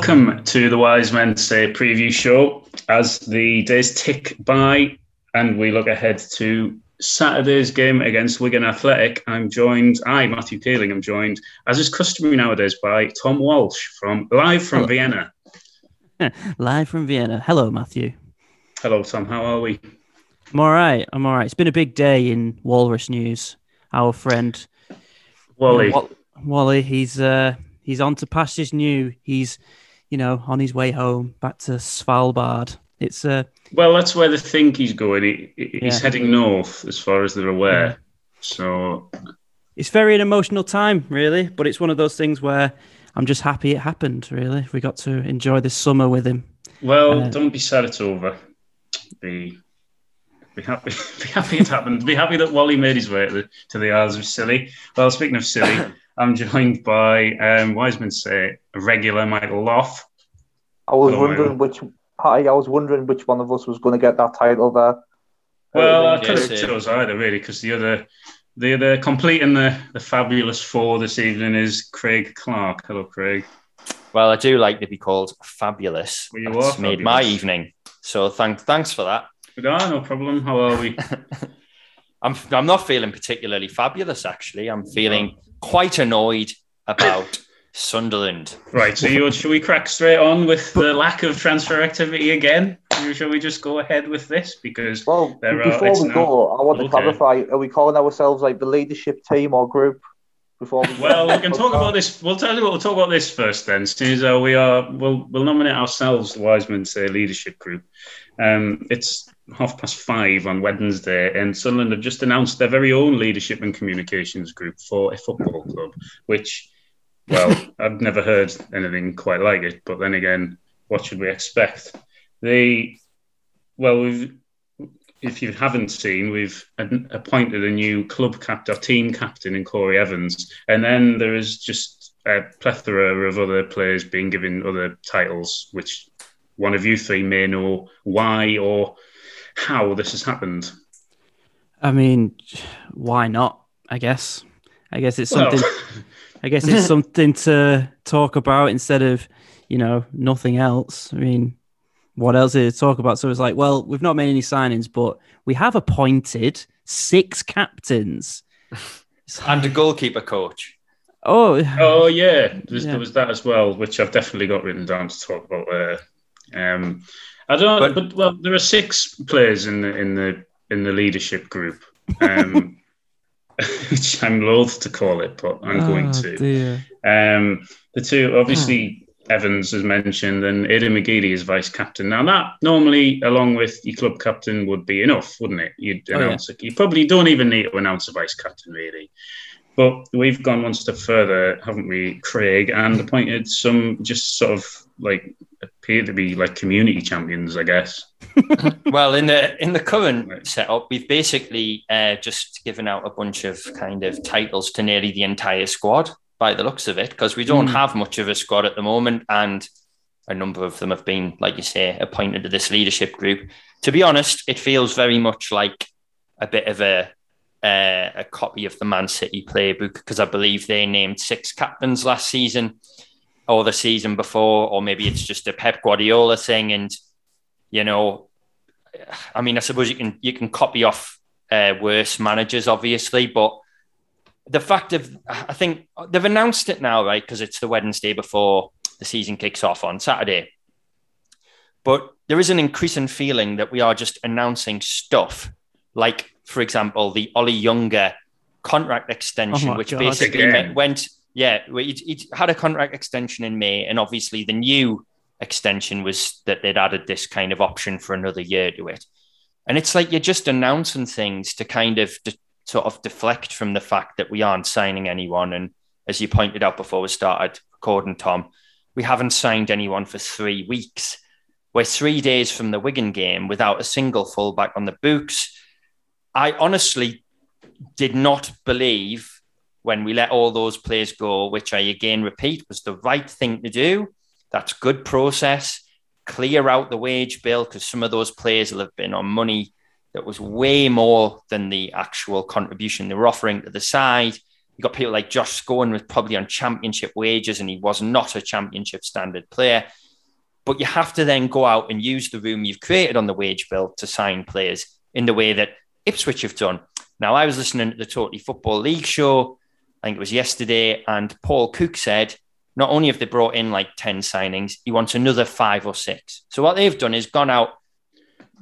Welcome to the Wise Men Say preview show as the days tick by and we look ahead to Saturday's game against Wigan Athletic. I'm joined, I, Matthew Kaling, I'm joined, as is customary nowadays, by Tom Walsh from live from Hello. Vienna. live from Vienna. Hello, Matthew. Hello, Tom. How are we? I'm all right. I'm all right. It's been a big day in Walrus News. Our friend Wally. Wally, he's uh, he's on to pastures new. He's, you know, on his way home back to Svalbard. It's uh well, that's where they think he's going. He, he's yeah. heading north, as far as they're aware. Yeah. So it's very an emotional time, really. But it's one of those things where I'm just happy it happened. Really, we got to enjoy this summer with him. Well, uh, don't be sad it's over. Be be happy. Be happy it happened. Be happy that Wally made his way to the, to the Isles of Scilly. Well, speaking of Scilly, I'm joined by um, Wise Men Say regular Michael Loff. I was Hello, wondering Michael. which. Hi, I was wondering which one of us was going to get that title there. Well, I could have chose either really, because the other, the other completing the the fabulous four this evening is Craig Clark. Hello, Craig. Well, I do like to be called fabulous. Well, you That's made fabulous. my evening. So thank, thanks for that. Ah, no problem. How are we? I'm I'm not feeling particularly fabulous actually. I'm feeling quite annoyed about Sunderland. Right. So you, should we crack straight on with the lack of transfer activity again? Shall we just go ahead with this? Because well, before we now... go, I want to okay. clarify: Are we calling ourselves like the leadership team or group? Before we well, we can talk about this. We'll tell you what. We'll talk about this first. Then, since uh, we are, we'll we'll nominate ourselves the Wise Men Say leadership group. Um, it's half past five on Wednesday, and Sunderland have just announced their very own leadership and communications group for a football club, which, well, I've never heard anything quite like it. But then again, what should we expect? They, well, we've, if you haven't seen, we've appointed a new club captain, team captain in Corry Evans, and then there is just a plethora of other players being given other titles, which one of you three may know why or how this has happened. I mean, why not? I guess. I guess it's something. Well. I guess it's something to talk about instead of, you know, nothing else. I mean, what else is to talk about? So it's like, well, we've not made any signings, but we have appointed six captains and a goalkeeper coach. Oh, oh yeah. yeah. There was that as well, which I've definitely got written down to talk about there. Um, I don't. But, but, well, there are six players in the in the in the leadership group, um, which I'm loath to call it, but I'm oh, going to. Um, the two, obviously, oh. Evans as mentioned, and Aiden McGeady is vice captain. Now that normally, along with your club captain, would be enough, wouldn't it? You'd announce. Oh, yeah. You probably don't even need to announce a vice captain, really. But we've gone one step further, haven't we, Craig, and appointed some just sort of like appear to be like community champions, I guess. well, in the in the current setup, we've basically uh, just given out a bunch of kind of titles to nearly the entire squad, by the looks of it, because we don't mm. have much of a squad at the moment, and a number of them have been, like you say, appointed to this leadership group. To be honest, it feels very much like a bit of a uh, a copy of the Man City playbook because I believe they named six captains last season or the season before, or maybe it's just a Pep Guardiola thing. And you know, I mean, I suppose you can you can copy off uh, worse managers, obviously, but the fact of I think they've announced it now, right? Because it's the Wednesday before the season kicks off on Saturday. But there is an increasing feeling that we are just announcing stuff, like, for example, the Ollie Younger contract extension, oh which God. basically Again. went yeah, he had a contract extension in May, and obviously the new extension was that they'd added this kind of option for another year to it. And it's like you're just announcing things to kind of de- sort of deflect from the fact that we aren't signing anyone. And as you pointed out before we started recording, Tom, we haven't signed anyone for three weeks. We're three days from the Wigan game without a single fullback on the books. I honestly did not believe when we let all those players go, which I again repeat was the right thing to do. That's good process. Clear out the wage bill because some of those players will have been on money that was way more than the actual contribution they were offering to the side. You got people like Josh Scowen was probably on championship wages and he was not a championship standard player. But you have to then go out and use the room you've created on the wage bill to sign players in the way that Ipswich have done. Now, I was listening to the Totally Football League show, I think it was yesterday, and Paul Cook said not only have they brought in like 10 signings, he wants another five or six. So what they've done is gone out,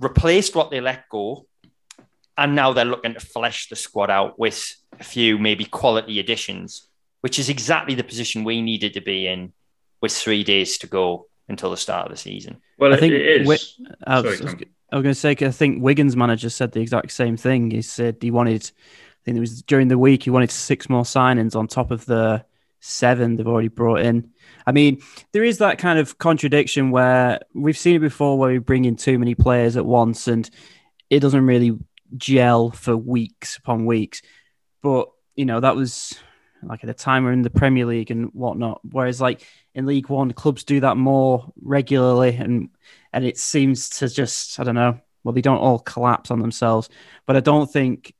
replaced what they let go, and now they're looking to flesh the squad out with a few maybe quality additions, which is exactly the position we needed to be in with three days to go until the start of the season. Well, I think it is. I was, Sorry, I was going to say, I think Wigan's manager said the exact same thing. He said he wanted, I think it was during the week, he wanted six more signings on top of the seven they've already brought in. I mean, there is that kind of contradiction where we've seen it before where we bring in too many players at once and it doesn't really gel for weeks upon weeks. But, you know, that was like at the time we're in the Premier League and whatnot. Whereas like in League One, clubs do that more regularly and and it seems to just I don't know. Well, they don't all collapse on themselves, but I don't think.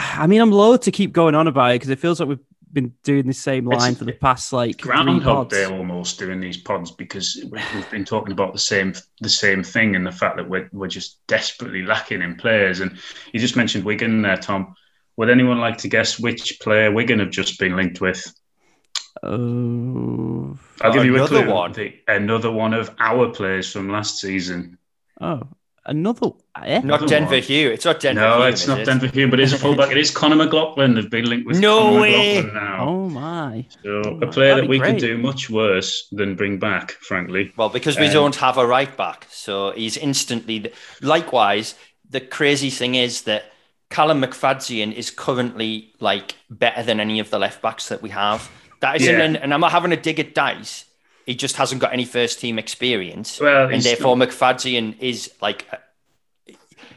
I mean, I'm loath to keep going on about it because it feels like we've been doing the same line it's, for the past like Groundhog Day almost doing these pods because we've been talking about the same the same thing and the fact that we're we're just desperately lacking in players. And you just mentioned Wigan there, Tom. Would anyone like to guess which player Wigan have just been linked with? Oh, I'll give you a clue. One. The, another one of our players from last season. Oh, another. Eh? Not Denver one. Hugh. It's not Denver. No, Hugh, it's not it? Denver Hume, but it's a fullback. it is Conor McLaughlin. They've been linked with. No Conor way. now. Oh my! So oh, a player that we great. could do much worse than bring back, frankly. Well, because we um, don't have a right back, so he's instantly. Likewise, the crazy thing is that Callum McFadzean is currently like better than any of the left backs that we have. That isn't, yeah. an, and I'm not having a dig at Dice. He just hasn't got any first team experience, well, and therefore not... McFadzean is like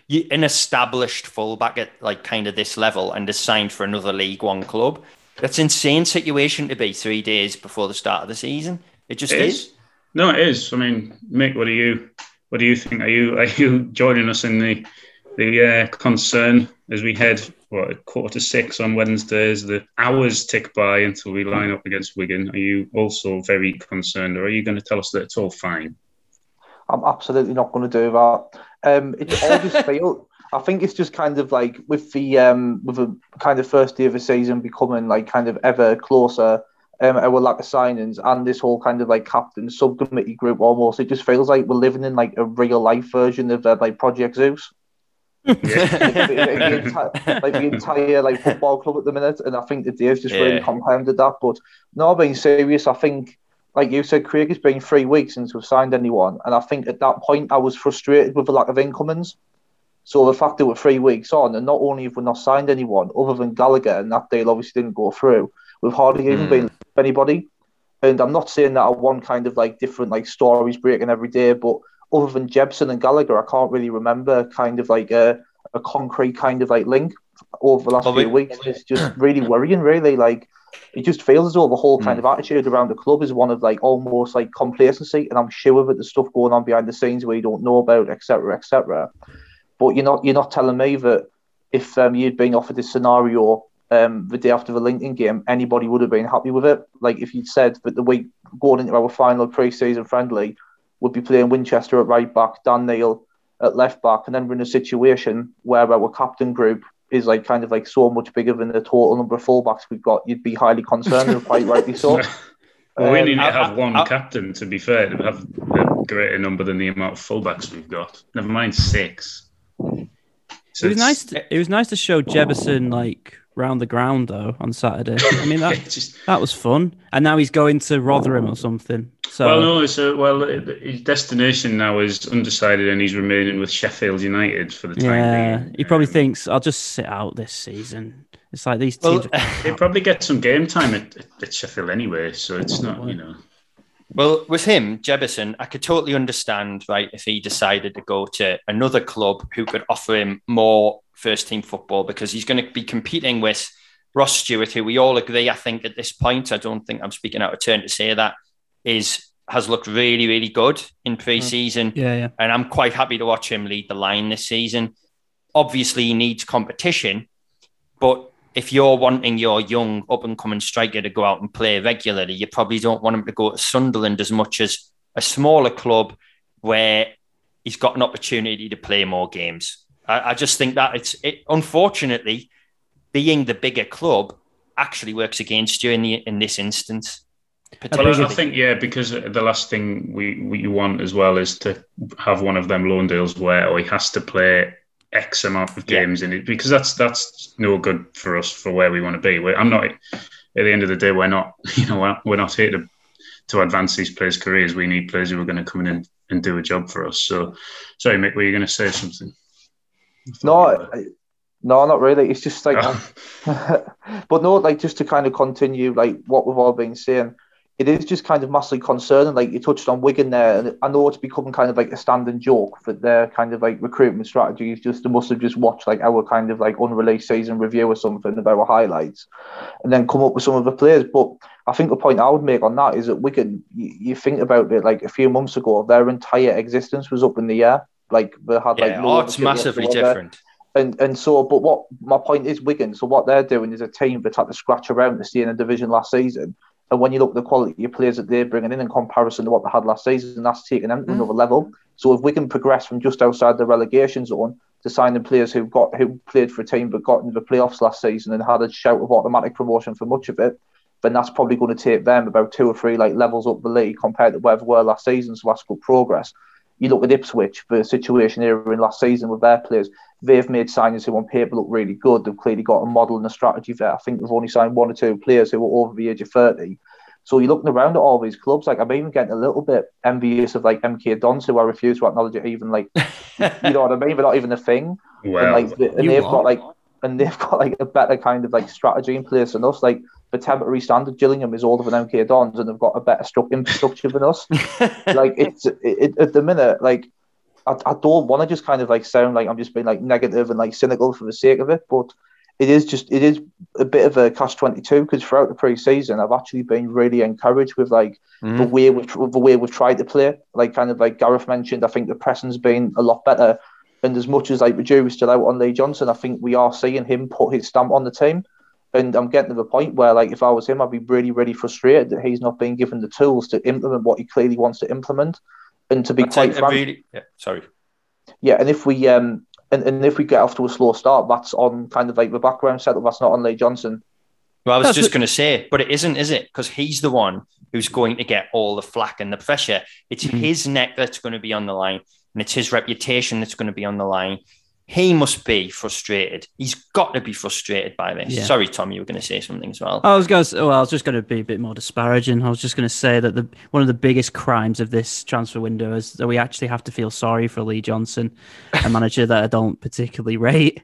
an established fullback at like kind of this level and is signed for another League One club. That's insane situation to be three days before the start of the season. It just it is. is. No, it is. I mean, Mick, what do you what do you think? Are you are you joining us in the the uh, concern as we head what quarter to six on Wednesdays. The hours tick by until we line up against Wigan. Are you also very concerned, or are you going to tell us that it's all fine? I'm absolutely not going to do that. Um, it all just feel. I think it's just kind of like with the um, with the kind of first day of the season becoming like kind of ever closer. Um, our lack of signings and this whole kind of like captain subcommittee group almost, it just feels like we're living in like a real life version of uh, like Project Zeus. Yeah. the, entire, like the entire like football club at the minute, and I think the Dave's just yeah. really compounded that. But no, being serious, I think, like you said, Craig, it's been three weeks since we've signed anyone, and I think at that point I was frustrated with the lack of incomings. So the fact that we're three weeks on, and not only have we not signed anyone other than Gallagher, and that deal obviously didn't go through, we've hardly mm. even hmm. been anybody. And I'm not saying that I want kind of like different like stories breaking every day, but other than Jebbison and Gallagher, I can't really remember kind of like a, a concrete kind of like link over the last few weeks. It's just really worrying, really. Like it just feels as though the whole kind mm. of attitude around the club is one of like almost like complacency, and I'm sure that the stuff going on behind the scenes we don't know about, etc., etc. But you're not you're not telling me that if um, you'd been offered this scenario um, the day after the Lincoln game, anybody would have been happy with it. Like if you'd said that the week going into our final pre-season friendly, would be playing Winchester at right back, Dan Neil at left back, and then we're in a situation where our captain group is like kind of like so much bigger than the total number of fullbacks we've got. You'd be highly concerned, and quite rightly so. well, we need to um, have one captain to be fair to have a greater number than the amount of fullbacks we've got. Never mind six. So it was nice. To, it was nice to show Jefferson like round the ground though on Saturday. I mean that just, that was fun. And now he's going to Rotherham or something. So well, no, so well his destination now is undecided, and he's remaining with Sheffield United for the time yeah, being. He probably um, thinks I'll just sit out this season. It's like these teams. Well, they probably get some game time at, at Sheffield anyway, so it's not you know. Well, with him, Jebbison, I could totally understand, right, if he decided to go to another club who could offer him more first team football because he's going to be competing with Ross Stewart, who we all agree, I think, at this point, I don't think I'm speaking out of turn to say that, is has looked really, really good in pre-season. Mm. Yeah, yeah. And I'm quite happy to watch him lead the line this season. Obviously, he needs competition, but if you're wanting your young up and coming striker to go out and play regularly, you probably don't want him to go to Sunderland as much as a smaller club where he's got an opportunity to play more games. I, I just think that it's it, unfortunately being the bigger club actually works against you in the in this instance. I think yeah, because the last thing we, we want as well is to have one of them loan deals where oh, he has to play X amount of games yeah. in it because that's that's no good for us for where we want to be. We're, I'm not at the end of the day. We're not you know we're not here to to advance these players' careers. We need players who are going to come in and, and do a job for us. So, sorry, Mick, were you going to say something? No, I, no, not really. It's just like, but no, like just to kind of continue like what we've all been saying it is just kind of massively concerning. Like you touched on Wigan there, and I know it's becoming kind of like a standing joke that their kind of like recruitment strategy is just they must have just watched like our kind of like unreleased season review or something about our highlights, and then come up with some of the players. But I think the point I would make on that is that Wigan, you, you think about it, like a few months ago, their entire existence was up in the air. Like they had like yeah, oh, it's massively different. And and so, but what my point is, Wigan. So what they're doing is a team that had to scratch around to stay in a division last season and when you look at the quality of players that they're bringing in in comparison to what they had last season, that's taking them to mm. another level. So if we can progress from just outside the relegation zone to signing players who got who played for a team but got into the playoffs last season and had a shout of automatic promotion for much of it, then that's probably going to take them about two or three like levels up the league compared to where they were last season. So that's good progress. You look at Ipswich, the situation here in last season with their players, they've made signings who on paper look really good. They've clearly got a model and a strategy there. I think they've only signed one or two players who are over the age of 30. So you're looking around at all these clubs. Like I'm even getting a little bit envious of like MK Dons, who I refuse to acknowledge it even like you know what I mean, but not even a thing. Well, and, like, and they've got like and they've got like a better kind of like strategy in place than us. Like the temporary standard, Gillingham is older than MK Dons, and they've got a better infrastructure than us. like it's it, it, at the minute, like I, I don't want to just kind of like sound like I'm just being like negative and like cynical for the sake of it, but it is just it is a bit of a catch twenty two because throughout the pre-season I've actually been really encouraged with like mm. the way we've the way we've tried to play. Like kind of like Gareth mentioned, I think the pressing's been a lot better. And as much as like the jury's still out on Lee Johnson, I think we are seeing him put his stamp on the team. And I'm getting to the point where, like, if I was him, I'd be really, really frustrated that he's not being given the tools to implement what he clearly wants to implement. And to be quite frank, really, yeah, sorry, yeah, and if we um and, and if we get off to a slow start, that's on kind of like the background setup. That's not on Lee Johnson. Well, I was that's just going to say, but it isn't, is it? Because he's the one who's going to get all the flack and the pressure. It's mm-hmm. his neck that's going to be on the line, and it's his reputation that's going to be on the line he must be frustrated. He's got to be frustrated by this. Yeah. Sorry, Tom, you were going to say something as well. I was going to. Well, I was just going to be a bit more disparaging. I was just going to say that the one of the biggest crimes of this transfer window is that we actually have to feel sorry for Lee Johnson, a manager that I don't particularly rate.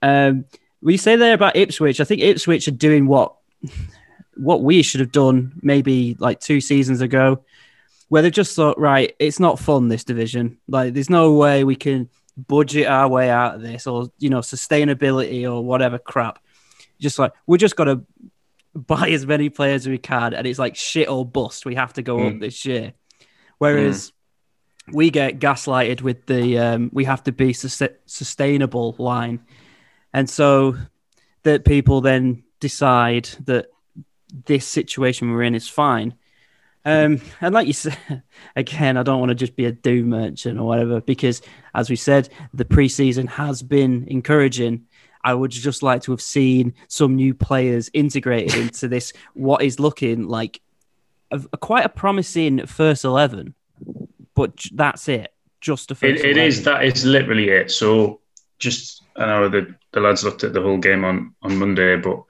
Um, we say there about Ipswich. I think Ipswich are doing what what we should have done maybe like two seasons ago, where they've just thought, right, it's not fun this division. Like, there's no way we can budget our way out of this or you know sustainability or whatever crap. Just like we're just got to buy as many players as we can and it's like shit or bust. We have to go mm. up this year. Whereas mm. we get gaslighted with the um, we have to be su- sustainable line. And so that people then decide that this situation we're in is fine um, and like you said, again, I don't want to just be a doom merchant or whatever, because as we said, the preseason has been encouraging. I would just like to have seen some new players integrated into this, what is looking like a, a quite a promising first 11, but that's it. Just a first it, it is, that is literally it. So just, I know the, the lads looked at the whole game on, on Monday, but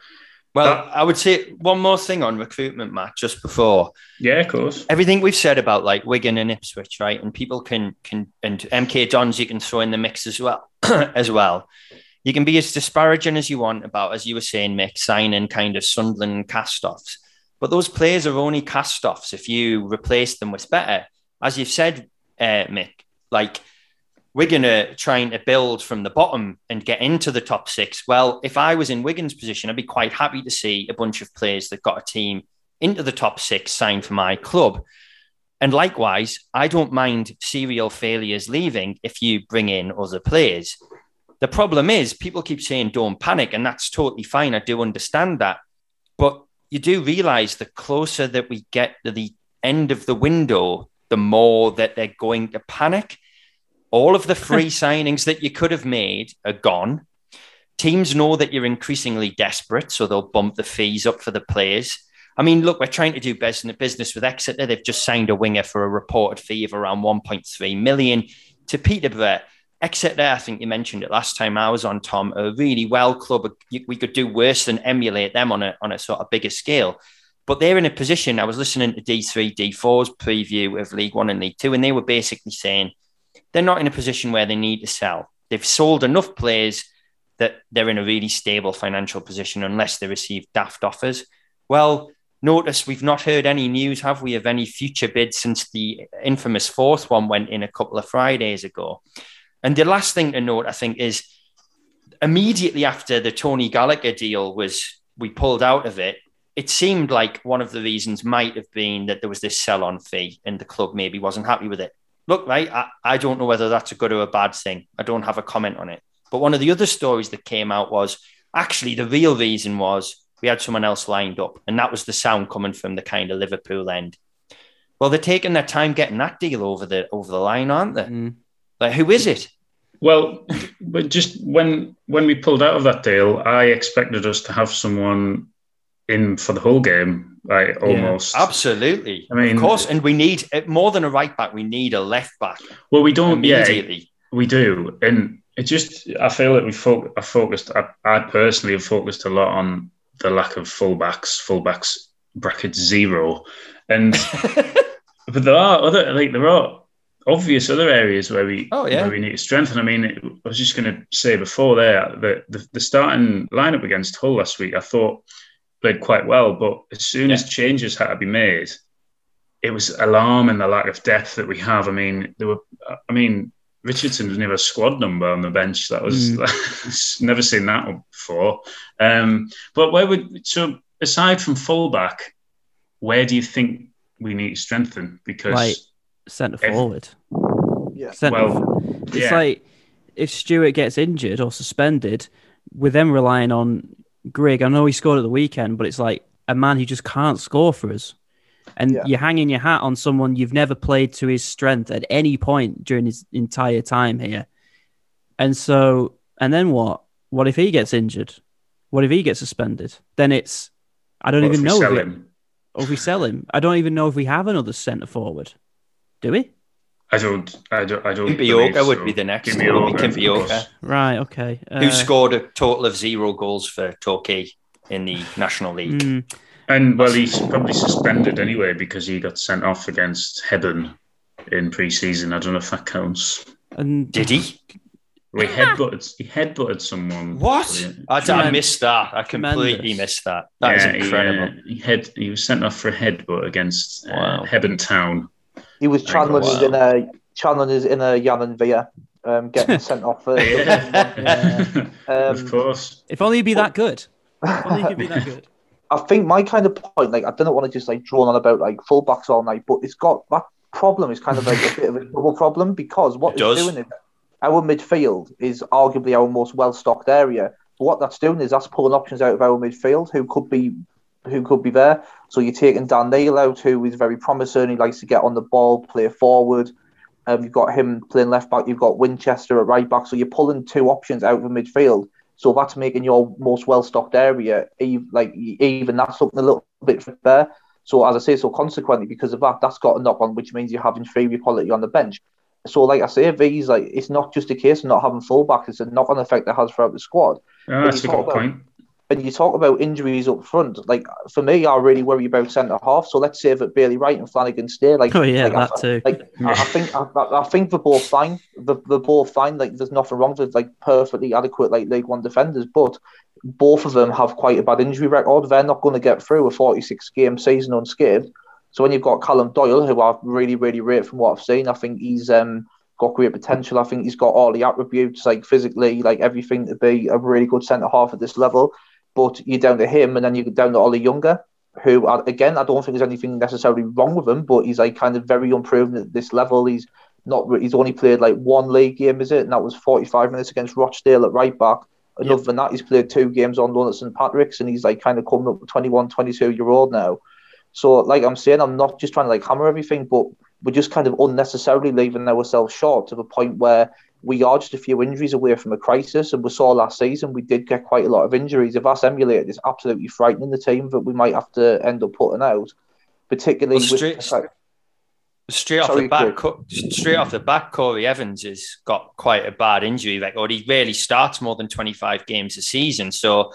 well, that, I would say one more thing on recruitment, Matt, just before. Yeah, of course. Everything we've said about like Wigan and Ipswich, right? And people can can and MK Dons you can throw in the mix as well, as well. You can be as disparaging as you want about, as you were saying, Mick, signing kind of Sunderland cast-offs. But those players are only cast-offs if you replace them with better. As you've said, uh, Mick, like Wigan are trying to build from the bottom and get into the top six. Well, if I was in Wigan's position, I'd be quite happy to see a bunch of players that got a team into the top six signed for my club. And likewise, I don't mind serial failures leaving if you bring in other players. The problem is people keep saying don't panic, and that's totally fine. I do understand that. But you do realize the closer that we get to the end of the window, the more that they're going to panic. All of the free signings that you could have made are gone. Teams know that you're increasingly desperate, so they'll bump the fees up for the players. I mean, look, we're trying to do business with Exeter. They've just signed a winger for a reported fee of around 1.3 million to Peterborough. Exeter, I think you mentioned it last time I was on, Tom, a really well club. We could do worse than emulate them on a, on a sort of bigger scale. But they're in a position, I was listening to D3, D4's preview of League One and League Two, and they were basically saying they're not in a position where they need to sell. They've sold enough players that they're in a really stable financial position unless they receive daft offers. Well, notice we've not heard any news, have we, of any future bids since the infamous fourth one went in a couple of Fridays ago. And the last thing to note, I think, is immediately after the Tony Gallagher deal was we pulled out of it, it seemed like one of the reasons might have been that there was this sell on fee and the club maybe wasn't happy with it. Look, right, I, I don't know whether that's a good or a bad thing. I don't have a comment on it. But one of the other stories that came out was actually the real reason was we had someone else lined up, and that was the sound coming from the kind of Liverpool end. Well, they're taking their time getting that deal over the over the line, aren't they? Mm. Like, who is it? Well, but just when when we pulled out of that deal, I expected us to have someone in for the whole game, right? Almost. Yeah, absolutely. I mean, of course, and we need eh, more than a right back. We need a left back. Well, we don't. Yeah, we do, and it just. I feel that we fo- I focused. I, I personally have focused a lot on the lack of fullbacks, fullbacks bracket zero, and but there are other like there are obvious other areas where we oh, yeah. where we need to strengthen. I mean, it, I was just going to say before there that the, the, starting lineup against Hull last week, I thought played quite well, but as soon yeah. as changes had to be made, it was alarming the lack of depth that we have. I mean, there were, I mean, Richardson was never a squad number on the bench. That was mm. never seen that before. Um, but where would so aside from fullback, where do you think we need to strengthen? Because like centre forward. Yeah. Centre well, it's yeah. like if Stewart gets injured or suspended, we're then relying on Grigg. I know he scored at the weekend, but it's like a man who just can't score for us. And yeah. you're hanging your hat on someone you've never played to his strength at any point during his entire time here. And so, and then what? What if he gets injured? What if he gets suspended? Then it's, I don't what even know. If, we, or if we sell him, I don't even know if we have another centre forward. Do we? I don't. I don't. I don't. Kimpioka so. would be the next. Kimpioka. Right. Okay. Uh, Who scored a total of zero goals for Torquay in the National League? Mm. And well, he's probably suspended anyway because he got sent off against Hebburn in pre-season. I don't know if that counts. And did he? Well, he headbutted. He headbutted someone. What? I, I, missed that. I completely Tremendous. missed that. That yeah, incredible. He, uh, he, had, he was sent off for a headbutt against uh, wow. Hebburn Town he was channeling his inner channeling his inner Yann M'Vila, um, getting sent off. For, um, of course. If only he'd be that good. If only he'd be that good. I think my kind of point, like I don't want to just like drone on about like fullbacks all night, but it's got that problem is kind of like a bit of a double problem because what it it's doing is our midfield is arguably our most well stocked area. But what that's doing is that's pulling options out of our midfield who could be who could be there. So you're taking Dan Neil out, who is very promising. He likes to get on the ball, play forward. Um, you've got him playing left back. You've got Winchester at right back. So you're pulling two options out of the midfield. So that's making your most well-stocked area even, like even that's something a little bit there. So as I say, so consequently, because of that, that's got a knock on, which means you have inferior quality on the bench. So like I say, these like it's not just a case of not having fullback; it's a knock-on effect that has throughout the squad. Yeah, that's a good about, point and you talk about injuries up front, like for me, I really worry about centre half. So let's say that Bailey Wright and Flanagan stay. Like, oh yeah, like, that I, too. Like, I, I think I, I, think they're both fine. They're, they're both fine. Like, there's nothing wrong with like perfectly adequate like League One defenders, but both of them have quite a bad injury record. They're not going to get through a 46 game season unscathed. So when you've got Callum Doyle, who I really really rate from what I've seen, I think he's um got great potential. I think he's got all the attributes, like physically, like everything to be a really good centre half at this level but you're down to him, and then you're down to Ollie Younger, who again I don't think there's anything necessarily wrong with him, but he's like kind of very unproven at this level. He's not he's only played like one league game, is it? And that was 45 minutes against Rochdale at right back. And yep. other than that, he's played two games on loan at St Patrick's, and he's like kind of coming up 21, 22 year old now. So, like I'm saying, I'm not just trying to like hammer everything, but we're just kind of unnecessarily leaving ourselves short to the point where we are just a few injuries away from a crisis. And we saw last season we did get quite a lot of injuries. If that's emulated, it's absolutely frightening the team that we might have to end up putting out, particularly well, straight, with. Straight off Sorry, the back, straight off the back, Corry Evans has got quite a bad injury record. He rarely starts more than twenty five games a season. So,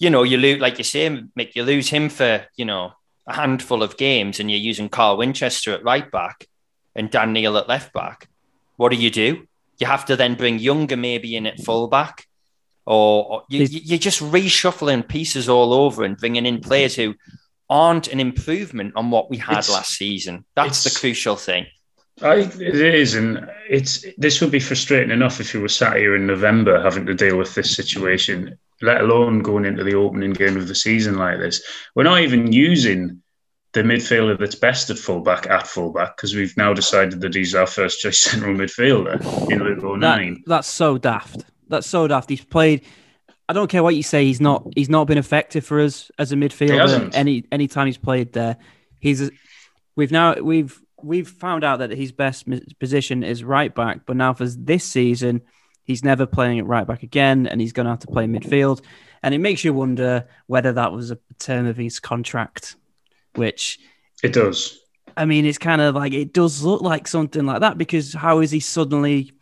you know, you lose, like you say, Mick, you lose him for you know a handful of games, and you're using Carl Winchester at right back and Dan Neil at left back. What do you do? You have to then bring Younger maybe in at fullback, or, or you, you're just reshuffling pieces all over and bringing in players who aren't an improvement on what we had last season. That's the crucial thing. I, it is, and it's this would be frustrating enough if you were sat here in November having to deal with this situation, let alone going into the opening game of the season like this. We're not even using the midfielder that's best at fullback at fullback because we've now decided that he's our first choice central midfielder in Luke O'Nien. That, that's so daft. That's so daft. He's played. I don't care what you say. He's not. He's not been effective for us as a midfielder. Any any time he's played there, he's. We've now we've we've found out that his best position is right back, but now for this season, he's never playing at right back again, and he's going to have to play midfield. And it makes you wonder whether that was a term of his contract which it does. I mean, it's kind of like it does look like something like that because how is he suddenly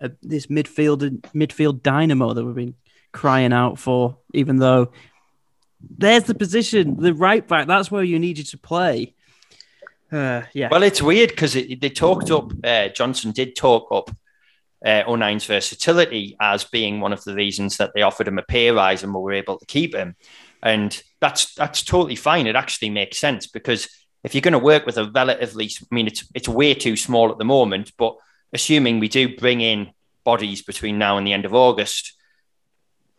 a, this midfield midfield dynamo that we've been crying out for? Even though there's the position, the right back, that's where you need you to play. Uh, yeah. Well, it's weird because it, they talked up. Uh, Johnson did talk up uh, O'Nien's versatility as being one of the reasons that they offered him a pay rise and were able to keep him. And that's that's totally fine. It actually makes sense because if you're going to work with a relatively, I mean, it's it's way too small at the moment, but assuming we do bring in bodies between now and the end of August,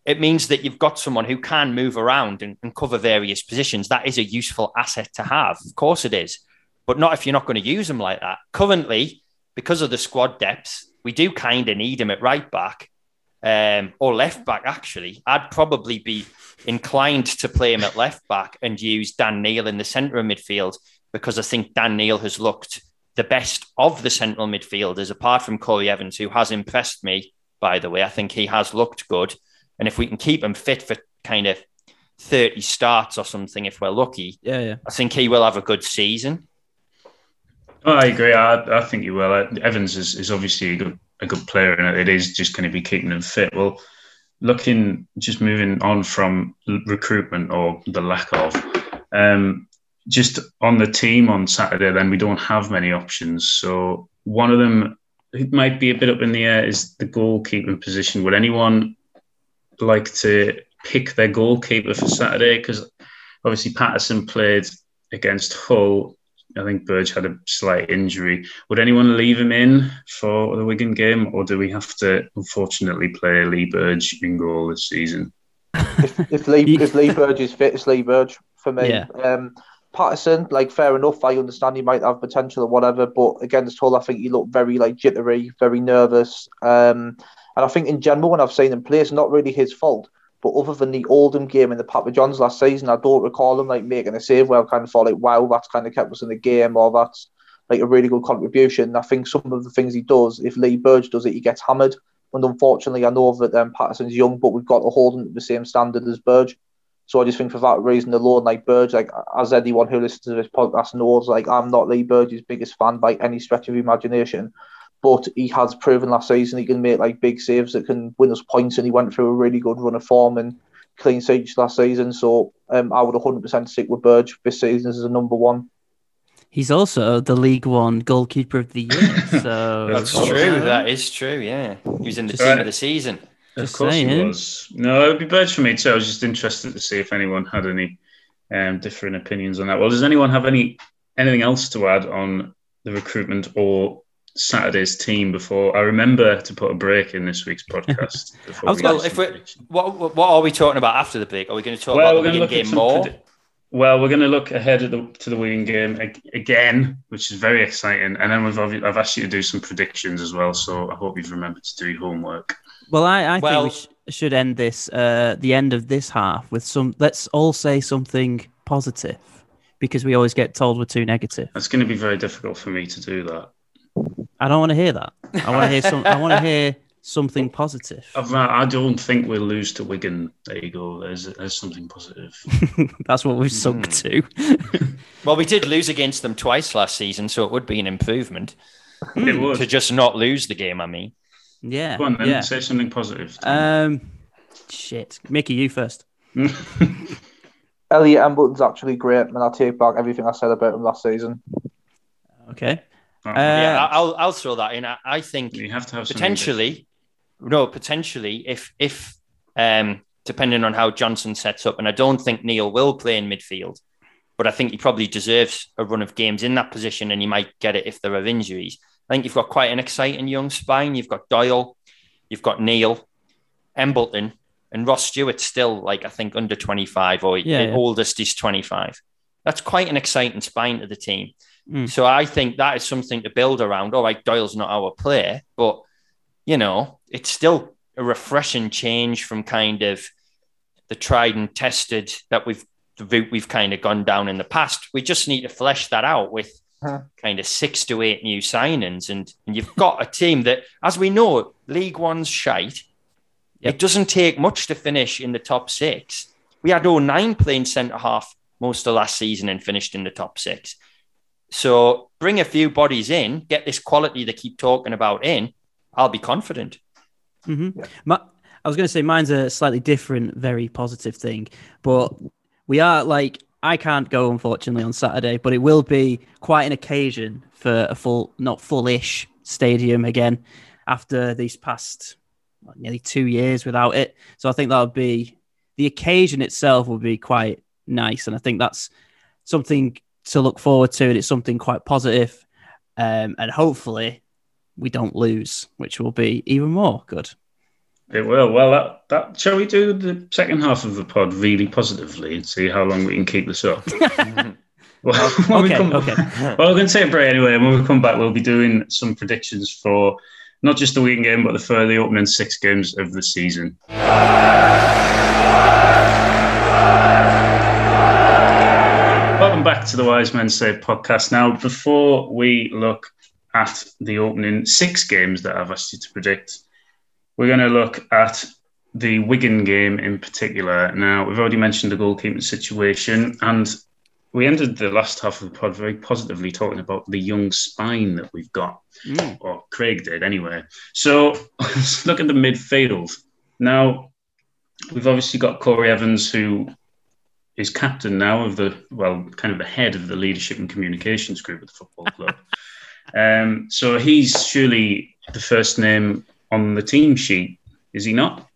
it means that you've got someone who can move around and, and cover various positions. That is a useful asset to have. Of course it is, but not if you're not going to use them like that. Currently, because of the squad depth, we do kind of need him at right back um, or left back, actually. I'd probably be inclined to play him at left back and use Dan Neil in the centre of midfield because I think Dan Neil has looked the best of the central midfielders, apart from Corry Evans, who has impressed me, by the way. I think he has looked good. And if we can keep him fit for kind of 30 starts or something, if we're lucky, yeah, yeah. I think he will have a good season. Oh, I agree. I, I think you will. Evans is, is obviously a good, a good player, and it is just going to be keeping them fit. Well, looking just moving on from recruitment or the lack of, um, just on the team on Saturday, then we don't have many options. So one of them, it might be a bit up in the air, is the goalkeeping position. Would anyone like to pick their goalkeeper for Saturday? Because obviously Patterson played against Hull I think Burge had a slight injury. Would anyone leave him in for the Wigan game, or do we have to unfortunately play Lee Burge in goal this season? if, if Lee if Lee Burge is fit, it's Lee Burge for me. Yeah. Um, Patterson, like fair enough. I understand he might have potential or whatever, but against Hull, I think he looked very like jittery, very nervous. Um, and I think in general, when I've seen him play, it's not really his fault. But other than the Oldham game and the Papa Johns last season, I don't recall him like making a save where I kind of thought like, wow, that's kind of kept us in the game, or that's like a really good contribution. I think some of the things he does, if Lee Burge does it, he gets hammered. And unfortunately, I know that um, Patterson's young, but we've got to hold him to the same standard as Burge. So I just think for that reason alone, like Burge, like as anyone who listens to this podcast knows, like I'm not Lee Burge's biggest fan by any stretch of imagination but he has proven last season he can make like big saves that can win us points, and he went through a really good run of form and clean sheets last season. So um, I would 100% stick with Burge this season as a number one. He's also the League One goalkeeper of the year. So that's true. That is true. Yeah, he was in the team right. of the season. Just of course saying. he was. No, it'd be Burge for me too. I was just interested to see if anyone had any um, different opinions on that. Well, does anyone have any anything else to add on the recruitment or Saturday's team before. I remember to put a break in this week's podcast. I was well, if we what what are we talking about after the break? Are we going to talk well, about the game more? Well, we're going to look ahead at the, to the Wigan game again, which is very exciting. And then we've I've asked you to do some predictions as well. So I hope you've remembered to do your homework. Well, I, I well, think we sh- should end this uh, the end of this half with some. Let's all say something positive because we always get told we're too negative. It's going to be very difficult for me to do that. I don't want to hear that. I want to hear some. I want to hear something positive. I don't think we'll lose to Wigan. There you go. There's there's something positive. That's what we've sunk mm. to. well, we did lose against them twice last season, so it would be an improvement. It would to just not lose the game. I mean, yeah. Go on, then. Yeah. Say something positive. Um, shit, Mickey, you first. Elliot Embleton's actually great, and I'll take back everything I said about him last season. Okay. Uh, yeah, I'll I'll throw that in. I, I think you have to have potentially, no, potentially if if um depending on how Johnson sets up, and I don't think Neil will play in midfield, but I think he probably deserves a run of games in that position, and he might get it if there are injuries. I think you've got quite an exciting young spine. You've got Doyle, you've got Neil, Embleton, and Ross Stewart still like I think under 25 or yeah, the yeah. oldest is 25. That's quite an exciting spine to the team. Mm. So I think that is something to build around. All right, Doyle's not our player, but you know, it's still a refreshing change from kind of the tried and tested that we've the route we've kind of gone down in the past. We just need to flesh that out with huh. kind of six to eight new signings, and, and you've got a team that, as we know, League One's shite. Yep. It doesn't take much to finish in the top six. We had O'Nien playing centre half most of last season and finished in the top six. So bring a few bodies in, get this quality they keep talking about in. I'll be confident. Mm-hmm. My, I was going to say mine's a slightly different, very positive thing, but we are like I can't go unfortunately on Saturday, but it will be quite an occasion for a full, not full-ish stadium again after these past nearly two years without it. So I think that would be the occasion itself would be quite nice, and I think that's something to look forward to, and it's something quite positive. Um, and hopefully, we don't lose, which will be even more good. It will. Well, that, that shall we do the second half of the pod really positively and see how long we can keep this up. well, okay, we come, okay. well, we're going to take a break anyway, and when we come back, we'll be doing some predictions for not just the weekend game, but the for the opening six games of the season. Back to the Wise Men Say podcast. Now, before we look at the opening six games that I've asked you to predict, we're going to look at the Wigan game in particular. Now, we've already mentioned the goalkeeping situation, and we ended the last half of the pod very positively talking about the young spine that we've got, mm. or Craig did anyway. So let's look at the midfield. Now, we've obviously got Corry Evans, who is captain now of the, well, kind of the head of the leadership and communications group at the football club. um, so he's surely the first name on the team sheet, is he not?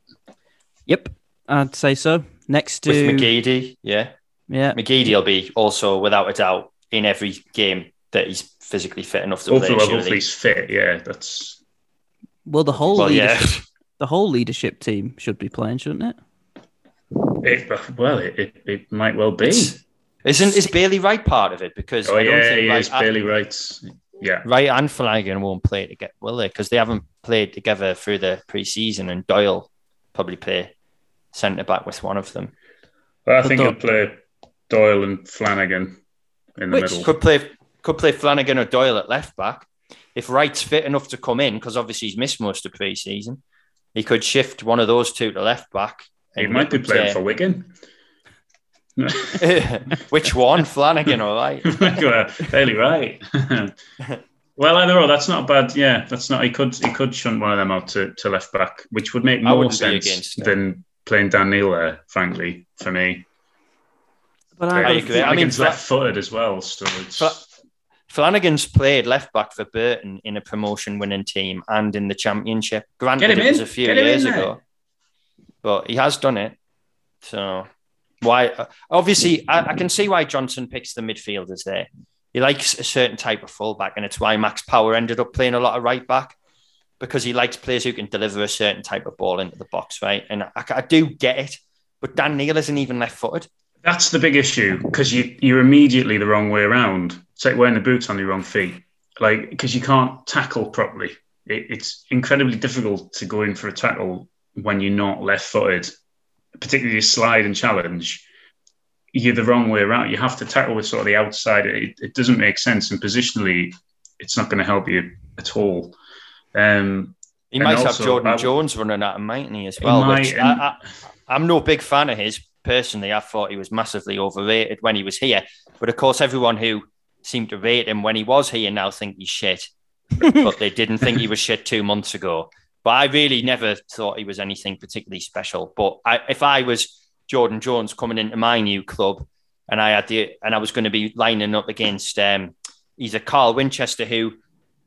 Yep, I'd say so. Next to with McGeady, yeah, yeah. McGeady will be also without a doubt in every game that he's physically fit enough to hopefully, play. hopefully he's fit. Yeah, that's well. The whole well, leadership, yeah. the whole leadership team should be playing, shouldn't it? It, well, it, it, it might well be. It's, isn't is Bailey Wright part of it? Because oh I don't yeah, think Wright, Bailey Wright's yeah. Wright and Flanagan won't play together, will they? Because they haven't played together through the preseason, and Doyle probably play centre back with one of them. Well, I think he'll play Doyle and Flanagan in the Which middle. Could play could play Flanagan or Doyle at left back. If Wright's fit enough to come in, because obviously he's missed most of the preseason, he could shift one of those two to left back. He might be playing uh, for Wigan. Which one, Flanagan or Wright? Fairly right. well, either or, that's not bad. Yeah, that's not. He could he could shunt one of them out to, to left back, which would make more sense than playing Dan Neil there. Frankly, for me. But I, I agree. I mean, left-footed as well, so it's. Flanagan's played left back for Burton in a promotion winning team and in the championship. Granted, it was a few years ago, but he has done it. So why? Obviously, I, I, can see why Johnson picks the midfielders there. He likes a certain type of fullback, and it's why Max Power ended up playing a lot of right back because he likes players who can deliver a certain type of ball into the box, right? And I, I do get it, but Dan Neil isn't even left footed. That's the big issue because you you're immediately the wrong way around. It's like wearing the boots on the wrong feet, like because you can't tackle properly. It, it's incredibly difficult to go in for a tackle when you're not left-footed, particularly slide and challenge. You're the wrong way around. You have to tackle with sort of the outside. It, it doesn't make sense, and positionally, it's not going to help you at all. Um, he might also, have Jordan I, Jones running at him, mightn't he, as well? Might, which I, I, I'm no big fan of his personally. I thought he was massively overrated when he was here. But of course, everyone who seemed to rate him when he was here now think he's shit. but they didn't think he was shit two months ago. But I really never thought he was anything particularly special. But I, if I was Jordan Jones coming into my new club, and I had the and I was going to be lining up against um, he's a Carl Winchester who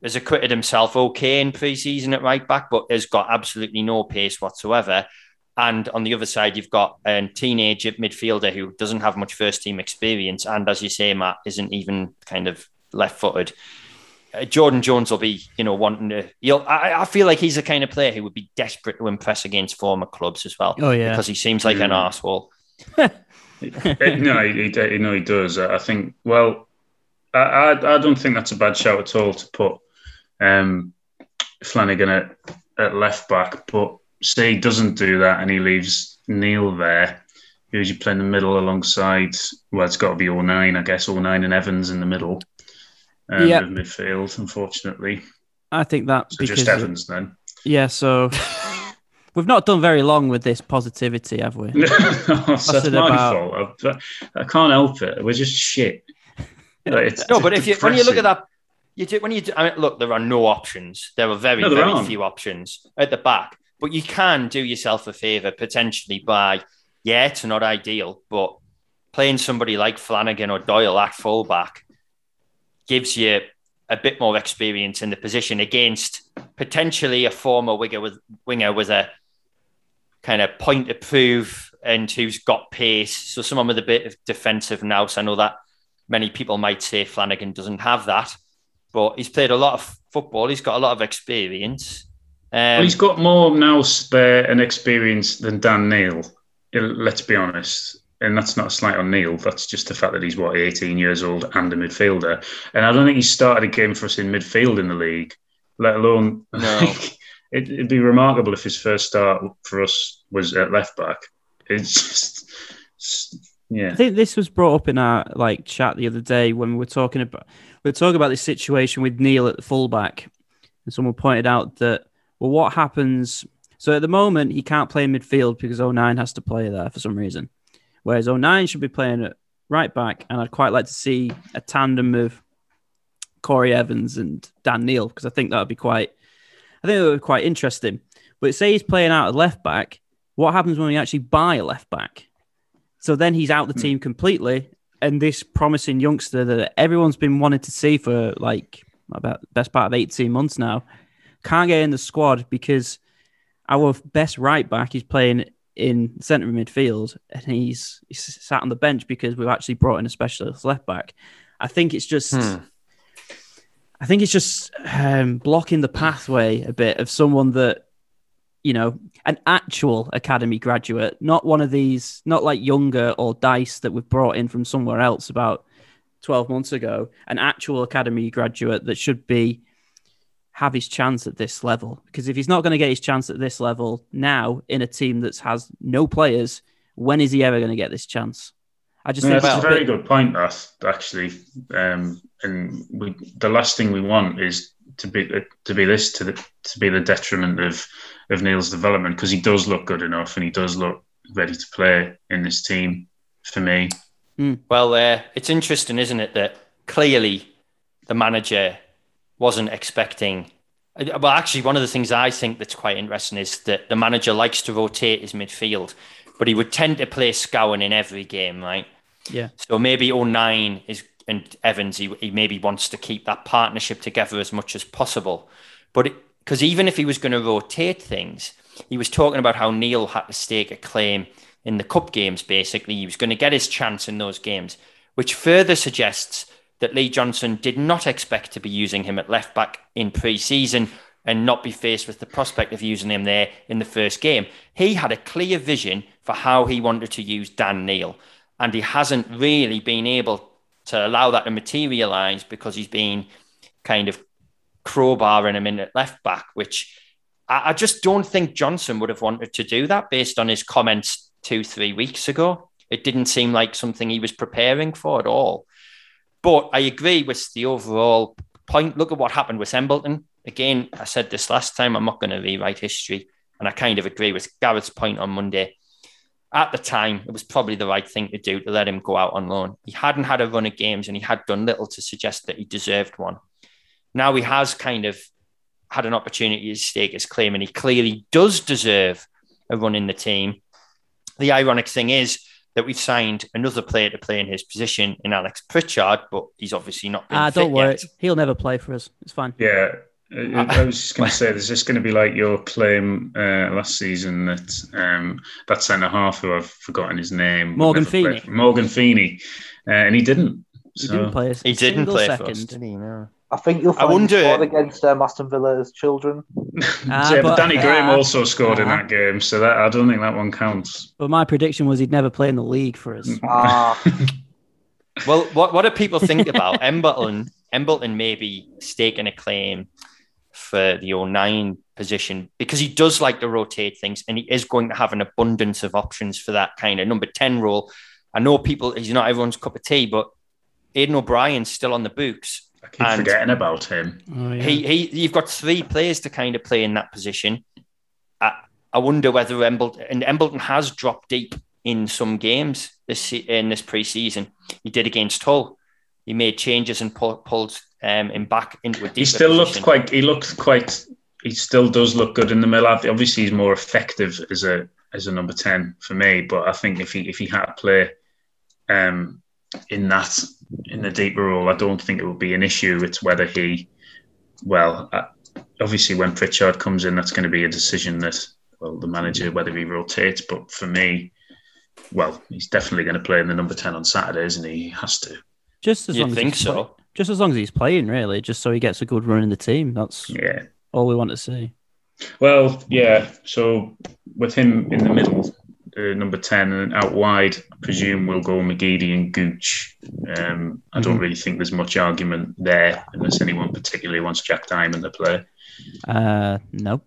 has acquitted himself okay in pre-season at right back, but has got absolutely no pace whatsoever. And on the other side, you've got a teenage midfielder who doesn't have much first team experience. And as you say, Matt, isn't even kind of left footed. Uh, Jordan Jones will be, you know, wanting to. You'll, I, I, feel like he's the kind of player who would be desperate to impress against former clubs as well. Oh, yeah. Because he seems like an asshole. no, he, he, no, he does. I think, well, I, I, I don't think that's a bad shout at all to put um, Flanagan at, at left back. But say he doesn't do that and he leaves Neil there, who's you play in the middle alongside, well, it's got to be O'Nien, I guess, O'Nien and Evans in the middle um, yeah. of midfield, unfortunately. I think that so just Evans then. Yeah, so we've not done very long with this positivity, have we? no, that's my about... fault. I, I, can't help it. We're just shit. no, but if you when you look at that, you do when you do, I mean, look, there are no options. There are very no, very aren't. few options at the back. But you can do yourself a favour potentially by, yeah, it's not ideal, but playing somebody like Flanagan or Doyle at fullback gives you a bit more experience in the position against potentially a former winger with winger with a kind of point to prove and who's got pace. So someone with a bit of defensive nous. I know that many people might say Flanagan doesn't have that, but he's played a lot of football. He's got a lot of experience. Um, well, he's got more nous there and experience than Dan Neil. Let's be honest. And that's not a slight on Neil. That's just the fact that he's, what, 18 years old and a midfielder. And I don't think he started a game for us in midfield in the league, let alone. No. it, would be remarkable if his first start for us was at left back. It's just, yeah. I think this was brought up in our like chat the other day when we were talking about we were talking about this situation with Neil at the fullback, and someone pointed out that well, what happens? So at the moment, he can't play in midfield because oh O'Nien has to play there for some reason. Whereas O'Nien should be playing at right back, and I'd quite like to see a tandem of Corry Evans and Dan Neil because I think that would be quite, I think it would be quite interesting. But say he's playing out at left back, what happens when we actually buy a left back? So then he's out the hmm. team completely, and this promising youngster that everyone's been wanting to see for like about best part of eighteen months now can't get in the squad because our best right back is playing in centre midfield and he's, he's sat on the bench because we've actually brought in a specialist left back. I think it's just. Hmm. I think it's just um, blocking the pathway a bit of someone that, you know, an actual academy graduate, not one of these, not like younger or Dice that we've brought in from somewhere else about 12 months ago, an actual academy graduate that should be have his chance at this level. Because if he's not going to get his chance at this level now in a team that has no players, when is he ever going to get this chance? I just yeah, think that's a very bit... good point, That actually. Um, and we, the last thing we want is to be to be this to the to be the detriment of of Neil's development because he does look good enough and he does look ready to play in this team for me. Mm. Well, uh, it's interesting, isn't it, that clearly the manager wasn't expecting. Uh, well, actually, one of the things I think that's quite interesting is that the manager likes to rotate his midfield, but he would tend to play Scowen in every game, right? Yeah. So maybe oh O'Nien is and Evans, he, he maybe wants to keep that partnership together as much as possible. But because even if he was going to rotate things, he was talking about how Neil had to stake a claim in the cup games, basically. He was going to get his chance in those games, which further suggests that Lee Johnson did not expect to be using him at left back in pre season and not be faced with the prospect of using him there in the first game. He had a clear vision for how he wanted to use Dan Neil. and he hasn't really been able to allow that to materialize because he's been kind of crowbarring him in at left back, which I, I just don't think Johnson would have wanted to do that based on his comments two, three weeks ago. It didn't seem like something he was preparing for at all. But I agree with the overall point. Look at what happened with Embleton. Again, I said this last time, I'm not going to rewrite history. And I kind of agree with Gareth's point on Monday. At the time, it was probably the right thing to do to let him go out on loan. He hadn't had a run of games and he had done little to suggest that he deserved one. Now he has kind of had an opportunity to stake his claim and he clearly does deserve a run in the team. The ironic thing is, that we've signed another player to play in his position in Alex Pritchard, but he's obviously not. Ah, don't worry, yet. he'll never play for us. It's fine. Yeah, I was just going to say, there's just going to be like your claim uh, last season that um, that centre half who I've forgotten his name, Morgan Feeney, Morgan Feeney, uh, and he didn't. He didn't play. he didn't play second. First, did he? No. I think you'll find I wonder against um, Aston Villa's children. Ah, yeah, but, but Danny uh, Graham also scored uh, in that game, so that I don't think that one counts. But my prediction was he'd never play in the league for us. Ah. well, what what do people think about Embleton? Embleton maybe staking a claim for the O'Nien position because he does like to rotate things and he is going to have an abundance of options for that kind of number 10 role. I know people, he's not everyone's cup of tea, but Aiden O'Brien's still on the books I keep and forgetting about him. Oh, yeah. He he, you've got three players to kind of play in that position. I, I wonder whether Embleton and Embleton has dropped deep in some games this in this preseason. He did against Hull. He made changes and pull, pulled um, him back into a deep. He still position. looks quite. He looked quite. He still does look good in the middle. Obviously, he's more effective as a as a number ten for me. But I think if he if he had to play um, in that in the deeper role, I don't think it will be an issue. It's whether he, well, uh, obviously when Pritchard comes in, that's going to be a decision that well the manager whether he rotates. But for me, well, he's definitely going to play in the number ten on Saturdays, isn't he? He has to. Just as you long think as so. Play- just as long as he's playing, really, just so he gets a good run in the team. That's yeah. all we want to see. Well, yeah. So with him in the middle, uh, number 10 and out wide, I presume we'll go McGeady and Gooch. Um, I don't mm-hmm. really think there's much argument there unless anyone particularly wants Jack Diamond to play. Uh, nope.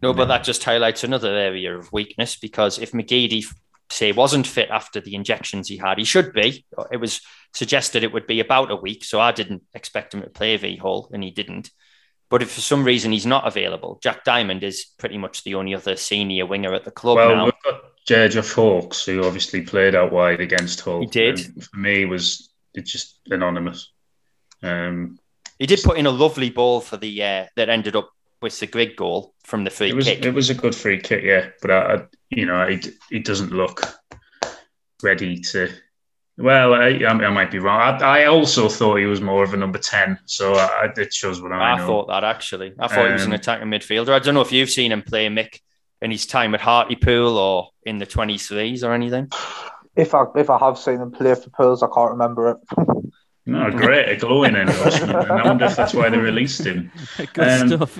No, but that just highlights another area of weakness because if McGeady, say, wasn't fit after the injections he had, he should be. It was suggested it would be about a week, so I didn't expect him to play V Hull, and he didn't. But if for some reason he's not available, Jack Diamond is pretty much the only other senior winger at the club well, now. We've got Josh Hawkes, who obviously played out wide against Hull. He did. for me, was it's just anonymous. Um, he did put in a lovely ball for the uh, that ended up with the Grigg goal from the free it was, kick. It was a good free kick, yeah. But I, I you know, he, he doesn't look ready to. Well, I, I might be wrong. I, I, also thought he was more of a number ten, so I, it shows what I, I know. thought that actually. I thought um, he was an um, attacking midfielder. I don't know if you've seen him play, Mick in his time at Hartlepool or in the 23s or anything? If I if I have seen him play for Pools, I can't remember it. no, great, a glowing endorsement. and I wonder if that's why they released him. Good um, stuff.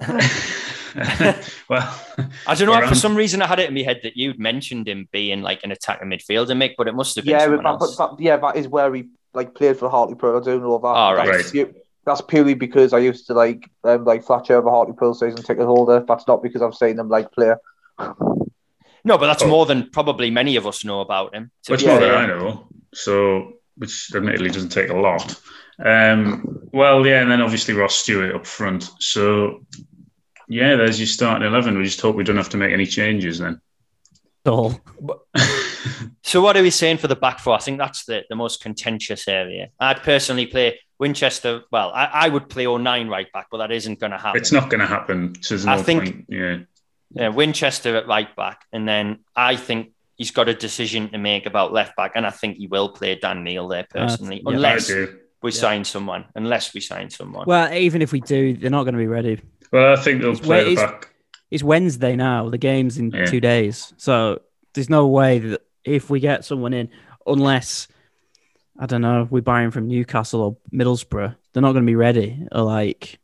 well, I don't know. For some reason, I had it in my head that you'd mentioned him being like an attacking midfielder, Mick, but it must have been yeah, but, but, but, yeah, that is where he like played for Hartlepool. I don't know that. Oh, right. right that's purely because I used to like um, like Fletcher over Hartlepool season ticket holder. That's not because I've seen them like player. No, but that's oh. more than probably many of us know about him. Which more than I know. So, which admittedly doesn't take a lot. Um, well, yeah, and then obviously Ross Stewart up front. So, yeah, there's your starting eleven. We just hope we don't have to make any changes then. All. so, what are we saying for the back four? I think that's the, the most contentious area. I'd personally play Winchester, well, I, I would play O'Nien right back, but that isn't going to happen. It's not going to happen. So no I think, point. yeah. Yeah, Winchester at right back, and then I think he's got a decision to make about left back, and I think he will play Dan Neil there personally, uh, yeah, unless we yeah. sign someone. Unless we sign someone. Well, even if we do, they're not going to be ready. Well, I think they'll it's, play it's, back. It's Wednesday now. The game's in yeah. two days, so there's no way that if we get someone in, unless I don't know, we buy him from Newcastle or Middlesbrough, they're not going to be ready. Or like,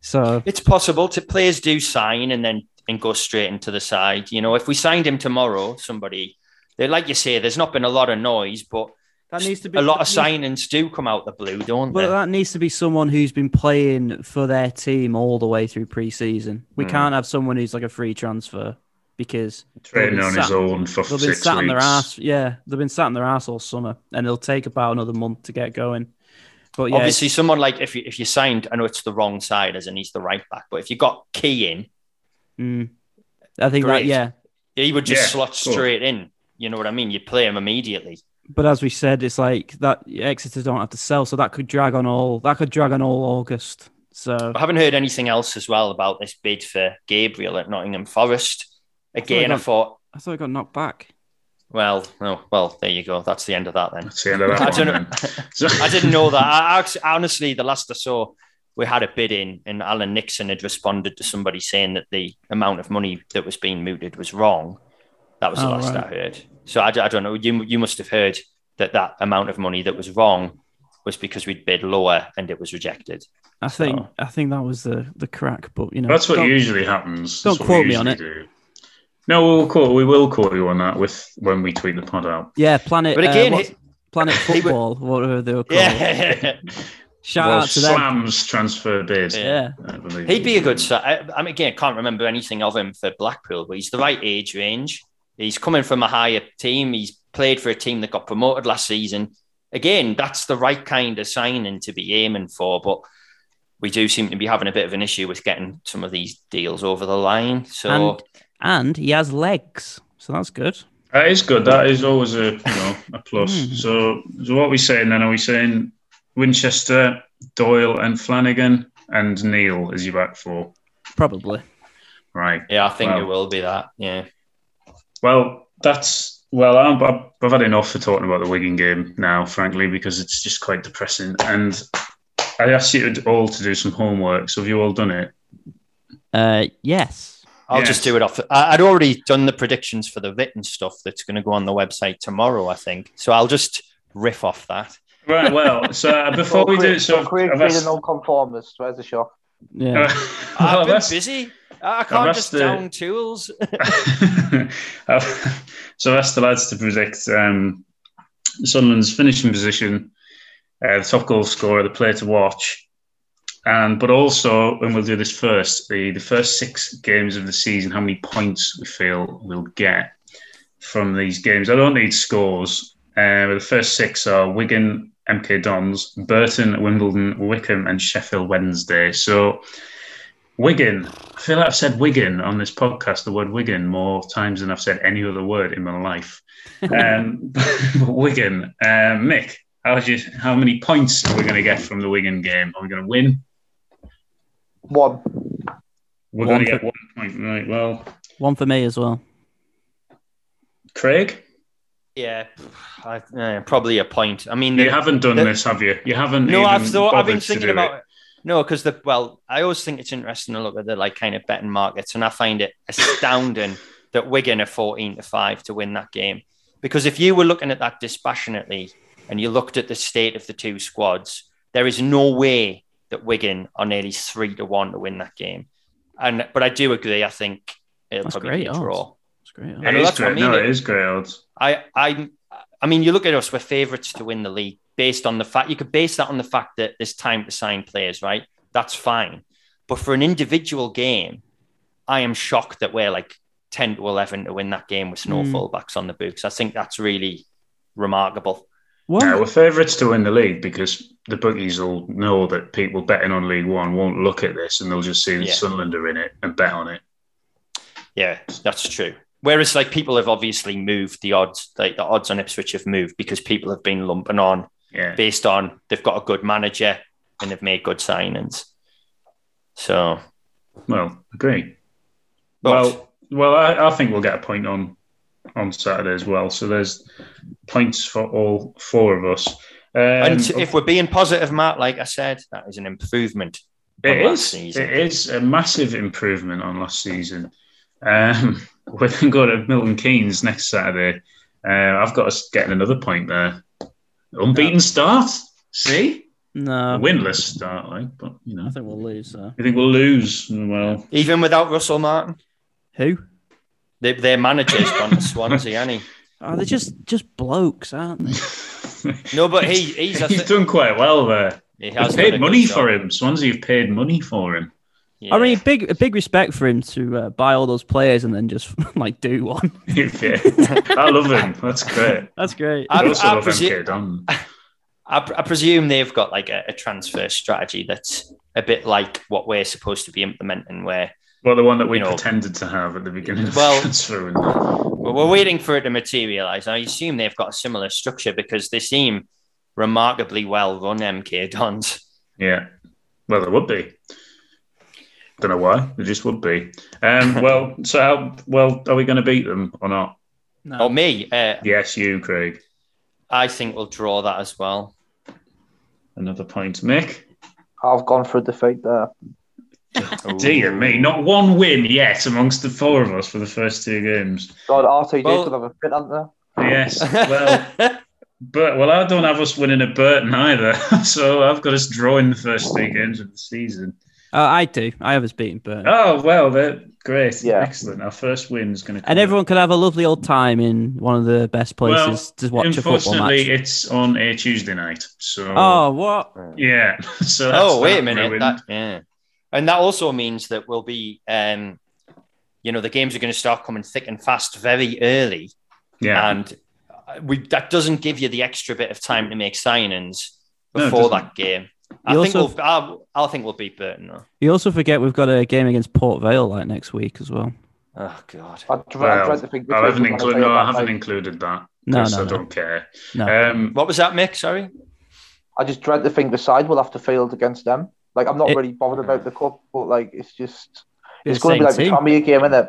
so it's possible to players do sign and then and go straight into the side. You know, if we signed him tomorrow, somebody They, like you say, there's not been a lot of noise, but That needs to be a lot of signings do come out the blue, don't But they? that needs to be someone who's been playing for their team all the way through pre-season. We Mm. can't have someone who's like a free transfer because Training They've on been his sat- own for they've been six sat weeks. on their ass. Yeah, they've been sat on their ass all summer, and it'll take about another month to get going. But yeah, Obviously, someone like if you if you signed, I know it's the wrong side as in he's the right back, but if you got Key in, mm, I think Great. that yeah. he would just Yeah, slot cool. straight in. You know what I mean? You'd play him immediately. But as we said, it's like that Exeter don't have to sell, so that could drag on all that could drag on all August. So I haven't heard anything else as well about this bid for Gabriel at Nottingham Forest. Again, I got- thought, I thought I got knocked back. well, no, well, there you go. That's the end of that then. That's the end of that I one. don't then. I didn't know that. I, actually, honestly, the last I saw, we had a bid in, and Alan Nixon had responded to somebody saying that the amount of money that was being mooted was wrong. That was the Oh, last right. I heard. So I, I don't know. You you must have heard that that amount of money that was wrong was because we'd bid lower and it was rejected. I think So- I think that was the the crack, but you know That's what don't- usually happens. don't That's what we quote me on it. do. No, we'll call We will quote you on that with when we tweet the pod out. Yeah, Planet. But again, uh, he- Planet he would- Football, whatever they were called. Yeah, Shout well, out to them. Slams transfer bid. Yeah. He'd be a good. si- I, I mean, again, can't remember anything of him for Blackpool, but he's the right age range. He's coming from a higher team. He's played for a team that got promoted last season. Again, that's the right kind of signing to be aiming for, but we do seem to be having a bit of an issue with getting some of these deals over the line. So And and he has legs, so that's good. That is good. That is always a you know a plus. Hmm. So, so what are we saying then? Are we saying Winchester, Doyle, and Flanagan, and Neil is your back four? Probably. Right. yeah, I think Wow. it will be that. Yeah. Well, that's well. I'm, I've, I've had enough for talking about the Wigan game now, frankly, because it's just quite depressing. And I asked you all to do some homework. So have you all done it? Uh, yes. I'll Yes. just do it off. I- I'd already done the predictions for the written stuff that's going to go on the website tomorrow, I think. So I'll just riff off that. Right. Well, so uh, before we do, it so Craig I've being asked- a non-conformist. Where's the shock? Yeah. well, I've I've been busy. I can't asked just the- down tools. so I asked the lads to predict um, Sunderland's finishing position, uh, the top goal scorer, the player to watch, and but also, and we'll do this first, the, the first six games of the season, how many points we feel we'll get from these games. I don't need scores. Uh, the first six are Wigan, MK Dons, Burton, Wimbledon, Wycombe, and Sheffield Wednesday. So Wigan, I feel like I've said Wigan on this podcast, the word Wigan, more times than I've said any other word in my life. Um, Wigan, um, Mick, how's you, how many points are we going to get from the Wigan game? Are we going to win? One. We're One going to for- get one point, right? Well, One for me as well. Craig, yeah, I, uh, probably a point. I mean, you the- haven't done the- this, have you? You haven't. no, even I've thought. I've been thinking about it. it. No, because the well, I always think it's interesting to look at the like kind of betting markets, and I find it astounding that Wigan are fourteen to five to win that game. Because if you were looking at that dispassionately and you looked at the state of the two squads, there is no way that Wigan are nearly three to one to win that game. And but I do agree. I think it'll That's probably great be a odds. draw. That's great. I It know that's what I mean. No, it is great odds. I, I, I mean, you look at us, we're favourites to win the league based on the fact you could base that on the fact that there's time to sign players, right? That's fine. But for an individual game, I am shocked that we're like 10 to 11 to win that game with no Hmm. fullbacks on the books. I think that's really remarkable. One, Yeah, we're favourites to win the league because the bookies will know that people betting on League One won't look at this and they'll just see that Yeah. Sunderland are in it and bet on it. Yeah, that's true. Whereas, like, people have obviously moved the odds, like, the odds on Ipswich have moved because people have been lumping on Yeah. based on they've got a good manager and they've made good signings. So, Well, agree. but Well, well, I, I think we'll get a point on on Saturday as well. So there's points for all four of us. Um, and if we're being positive, Matt, like I said, that is an improvement. it on last is, season. it is a massive improvement on last season. Um, we're going to Milton Keynes next Saturday. Uh, I've got us getting another point there. Unbeaten start. See, no, winless start, like, but you know, I think we'll lose. So. I think we'll lose. Well, Even without Russell Martin, Who? Their, their manager's gone to Swansea, hasn't he? Oh, they're just just blokes, aren't they? No, but he he's, he's done quite well there. he You've paid money for him. Swansea have paid money for him. Yeah. I mean, big big respect for him to uh, buy all those players and then just like do one. yeah. I love him. That's great. That's great. I- I also I love presu- MK Don. I, I presume they've got like a, a transfer strategy that's a bit like what we're supposed to be implementing, where Well, the one that we You know. pretended to have at the beginning Well- the transfer well, we're waiting for it to materialize. I assume they've got a similar structure because they seem remarkably well run. MK Dons. Yeah. Well, there would be. Don't know why. There just would be. Um, well, so how well are we going to beat them or not? No. Oh, me. Uh, Yes, you, Craig. I think we'll draw that as well. Another point, Mick. I've gone for a defeat there. Dear me, not one win yet amongst the four of us for the first two games. God, RTJ Well- could have a fit, hadn't there? Yes. Well, but well, I don't have us winning at Burton either, so I've got us drawing the first three games of the season. Uh, I do. I have us beaten Burton. Oh well, they're great, Yeah. excellent. Our first win is going to, and everyone can have a lovely old time in one of the best places to watch a football Unfortunately, match. it's on a Tuesday night, so Oh, what? yeah. So that's oh, wait a minute. That, yeah. And that also means that we'll be, um, you know, the games are going to start coming thick and fast very early. yeah, And uh, we that doesn't give you the extra bit of time to make signings No, it before doesn't. that game. I You think also- we'll, I'll, I'll think we'll beat Burton though. You also forget we've got a game against Port Vale like next week as well. Oh God. I, dread, I well, to think I haven't way included. play No, I haven't night. included that. No, 'cause no, I no. don't care. No. Um, What was that, Mick? Sorry. I just dread to think the side will have to field against them. Like I'm not It- really bothered about the cup, but like it's just It's it's going to be like the team. Tranmere game, isn't it?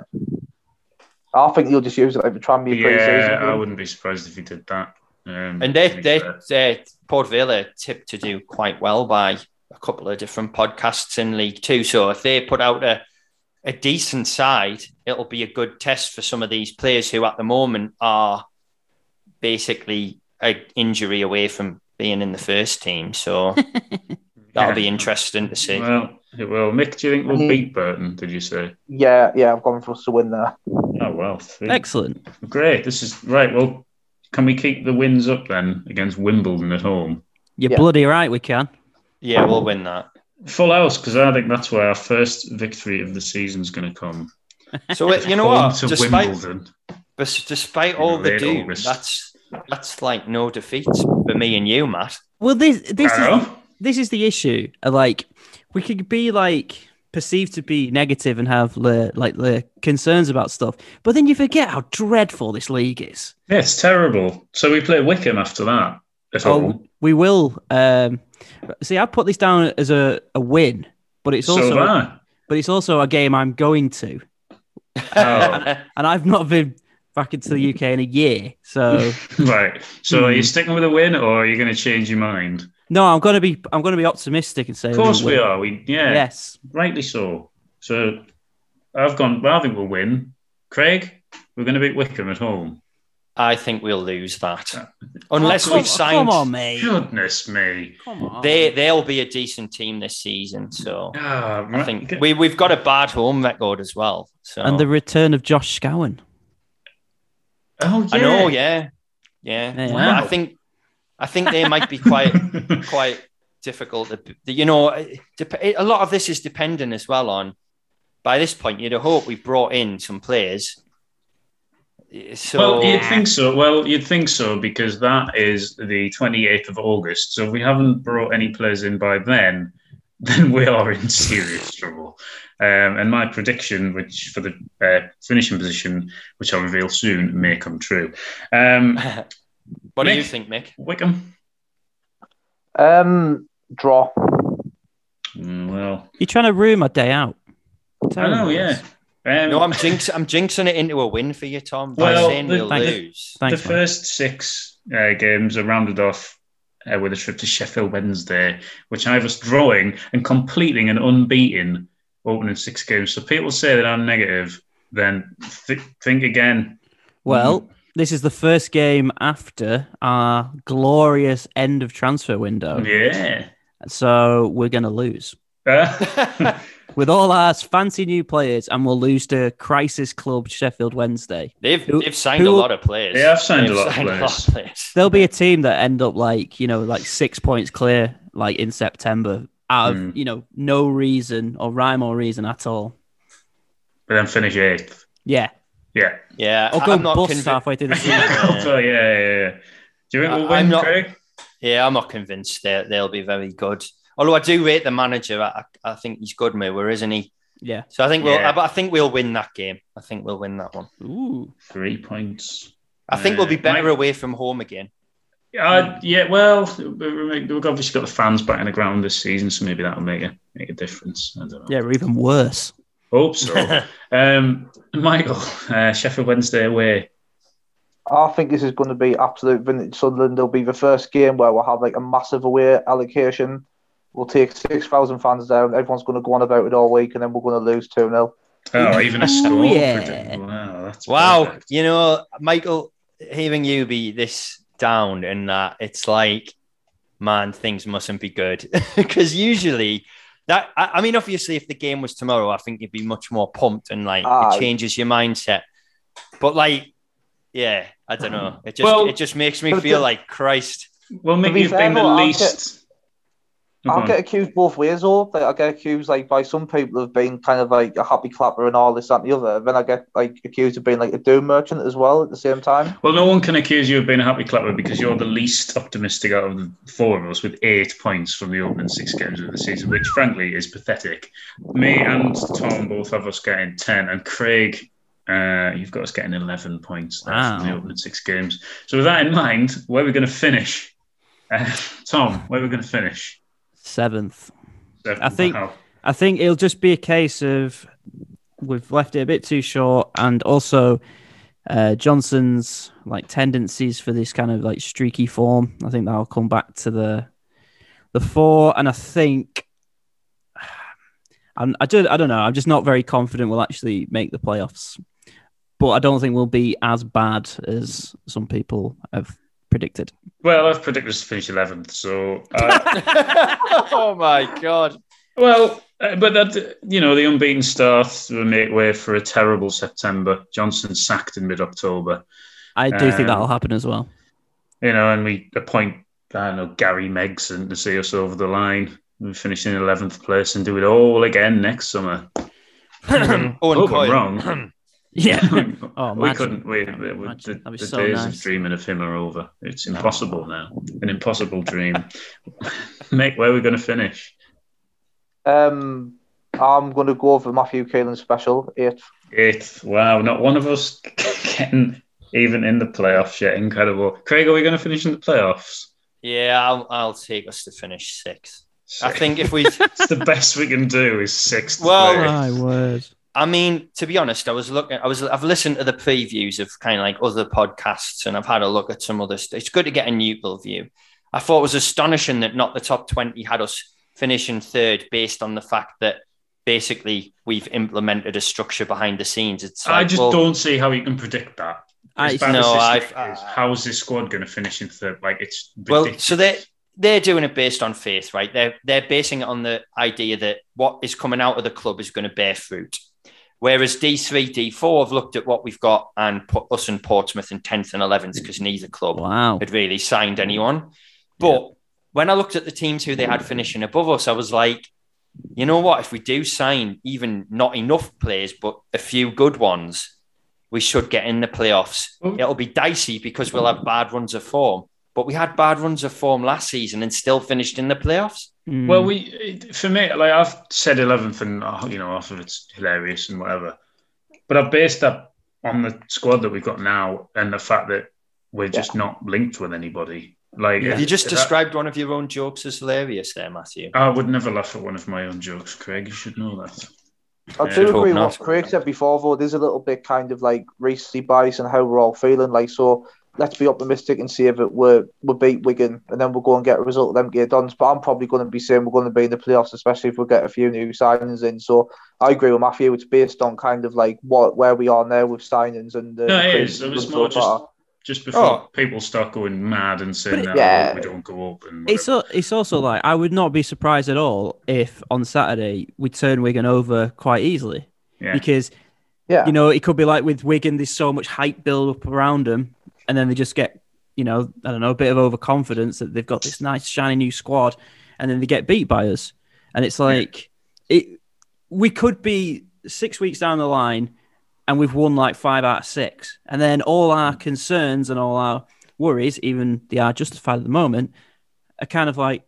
I think you'll just use it like the Tranmere yeah, pre-season. I wouldn't be surprised if he did that. Um, And they they fair. they Port Vale are tipped to do quite well by a couple of different podcasts in League Two. So if they put out a a decent side, it'll be a good test for some of these players who at the moment are basically a injury away from being in the first team. So that'll be Yeah. interesting to see. Well, it will. Mick, do you think we'll Mhm. beat Burton? Did you say? Yeah, yeah, I've gone for us to win there. Oh well, three. Excellent. great. This is right. Well, can we keep the wins up then against Wimbledon at home? You're Yeah. bloody right, we can. Yeah, we'll win that. Full house because I think that's where our first victory of the season is going to come. So you know what? to Despite Wimbledon. But despite all the late doom, August. that's that's like no defeat for me and you, Matt. Well, this this is know. This is the issue. Like we could be like perceived to be negative and have like the concerns about stuff, but then you forget how dreadful this league is. Yeah, it's terrible. So we play Wycombe after that at Oh, we will. Um, see, I put this down as a, a win, but it's also have I. but it's also a game I'm going to, Oh. and I've not been back into the UK in a year. So Right. So are you Hmm. sticking with a win or are you going to change your mind? No, I'm gonna be I'm gonna be optimistic and say Of course we'll we are. We yeah, Yes, rightly so. So I've gone. Well, I think we'll win. Craig, we're going to beat Wycombe at home. I think we'll lose that unless Oh, we've signed. Come on, mate. Goodness me. Come on. They they'll be a decent team this season. So Ah, I think we we've got a bad home record as well. So and the return of Josh Scowen. Oh yeah. I know, yeah, yeah. Yeah. Wow. I think I think they might be quite quite difficult. You know, a lot of this is dependent as well on. By this point, you'd hope we brought in some players. So well, you'd think so. Well, you'd think so because that is the 28th of August. So if we haven't brought any players in by then, then we are in serious trouble. Um, and my prediction, which for the uh, finishing position, which I'll reveal soon, may come true. Um, what do you think, Mick? Wycombe. Um, draw. Mm, Well, You're trying to ruin my day out. I know. Yeah. Um, No, I'm jinx. I'm jinxing it into a win for you, Tom. By Well, saying the- we'll Thanks. lose. Thanks, the man. first six uh, games are rounded off uh, with a trip to Sheffield Wednesday, which I was drawing and completing an unbeaten opening six games. So people say that I'm negative, then th- think again. Well, this is the first game after our glorious end of transfer window. Yeah. So we're going to lose. With all our fancy new players, and we'll lose to Crisis Club Sheffield Wednesday. They've Who- they've signed who- a lot of players. They have signed a They've lot of signed players. players. There'll be a team that end up like you know like six points clear like in September out of Hmm. you know no reason or rhyme or reason at all. But then finish eighth. Yeah, Yeah. Yeah, or go I'm not bust convinced. halfway through the season. so yeah, yeah, yeah. Do you think we'll I'm win, not- Craig? Yeah, I'm not convinced they they'll be very good. Although I do rate the manager, I, I think he's good, Moore, isn't he? yeah. So I think we'll, Yeah. I, I think we'll win that game. I think we'll win that one. Ooh. Three points. I think we'll be Uh, better Mike- away from home again. Uh, yeah, well, we- we've obviously got the fans back in the ground this season, so maybe that'll make a make a difference. I don't know. Yeah, or even worse. Hope so. um, Michael, uh, Sheffield Wednesday away. I think this is going to be absolute vintage Sunderland. It'll be the first game where we'll have like a massive away allocation. We'll take 6,000 fans down. Everyone's going to go on about it all week, and then we're going to lose 2 0. Oh, even a Ooh, score. yeah. Wow, that's Wow, perfect. you know, Michael, hearing you be this down and that, it's like, man, things mustn't be good because usually. That I, I mean, obviously, if the game was tomorrow, I think you'd be much more pumped and like Aye. it changes your mindset. But like, yeah, I don't know. It just Well- it just makes me feel the- like Christ. Well, maybe you've fair, been the least. Go I'll get accused both ways, though. Like, I get accused like by some people of being kind of like a happy clapper and all this, that, and the other. Then I get like accused of being like a doom merchant as well at the same time. Well, no one can accuse you of being a happy clapper because you're the least optimistic out of the four of us with eight points from the opening six games of the season, which frankly is pathetic. Me and Tom both have us getting 10, and Craig, uh, you've got us getting 11 points there from the Wow. opening six games. So, with that in mind, where are we going to finish? Uh, Tom, where are we going to finish? Seventh. Seven. I think- Wow. I think it'll just be a case of we've left it a bit too short, and also uh, Johnson's like tendencies for this kind of like streaky form. I think that'll come back to the the four, and I think I'm, I do I don't know. I'm just not very confident we'll actually make the playoffs, but I don't think we'll be as bad as some people have predicted. Well, I've predicted us to finish 11th, so. Uh, oh my god! Well, uh, but that you know, the unbeaten start will make way for a terrible September. Johnson sacked in mid-October, I do think Um, that'll happen as well. you know, and we appoint I don't know Gary Megson to see us over the line. We finish in eleventh place and do it all again next summer. Owen Hope I'm wrong. Yeah. Oh, we imagine. couldn't. We, we, we- the, the so days nice. of dreaming of him are over. It's impossible now. An impossible dream. Mate, where are we going to finish? Um, I'm going to go over Matthew Kaelin special eighth. Eighth. Wow, not one of us getting even in the playoffs yet. Incredible. Craig, are we going to finish in the playoffs? Yeah, I'll, I'll take us to finish sixth. I think if we, it's the best we can do is sixth. Well- place. My word. I mean, to be honest, I was looking, I was, I've listened to the previews of kind of like other podcasts, and I've had a look at some other. St- it's good to get a neutral view. I thought it was astonishing that not the top twenty had us finishing third, based on the fact that basically we've implemented a structure behind the scenes. It's I just well, don't see how you can predict that. I- As No, I've- league is, how is this squad going to finish in third? Like it's Well, so they they're doing it based on faith, right? They're they're basing it on the idea that what is coming out of the club is going to bear fruit. Whereas D3, D4 have looked at what we've got and put us and Portsmouth in 10th and 11th because neither club Wow. had really signed anyone. But when I looked at the teams who they had finishing above us, I was like, you know what? If we do sign even not enough players, but a few good ones, we should get in the playoffs. Well- It'll be dicey because we'll have bad runs of form. But we had bad runs of form last season and still finished in the playoffs. Mm. Well, we for me, like I've said eleventh, and oh, you know, off of it's hilarious and whatever. But I've based that on the squad that we've got now and the fact that we're just not linked with anybody. Like Yeah. You just that- described one of your own jokes as hilarious there, Matthew. I would never laugh at one of my own jokes, Craig. You should know that. I Yeah, do hope agree with what Craig said before, though. There's a little bit kind of like recency bias and how we're all feeling. Like, so let's be optimistic and see if it we're, we beat Wigan and then we'll go and get a result of them get done. But I'm probably going to be saying we're going to be in the playoffs, especially if we get a few new signings in. So I agree with Matthew. It's based on kind of like what where we are now with signings and the No, it crazy is. It was more so far. just before oh. people start going mad and saying that yeah. we don't go up. And it's a, it's also like I would not be surprised at all if on Saturday we turn Wigan over quite easily. Yeah. Because yeah. you know it could be like with Wigan, there's so much hype build up around them, and then they just get you know I don't know a bit of overconfidence that they've got this nice shiny new squad, and then they get beat by us, and it's like it. We could be six weeks down the line and we've won like five out of six. And then all our concerns and all our worries, even they are justified at the moment, are kind of like,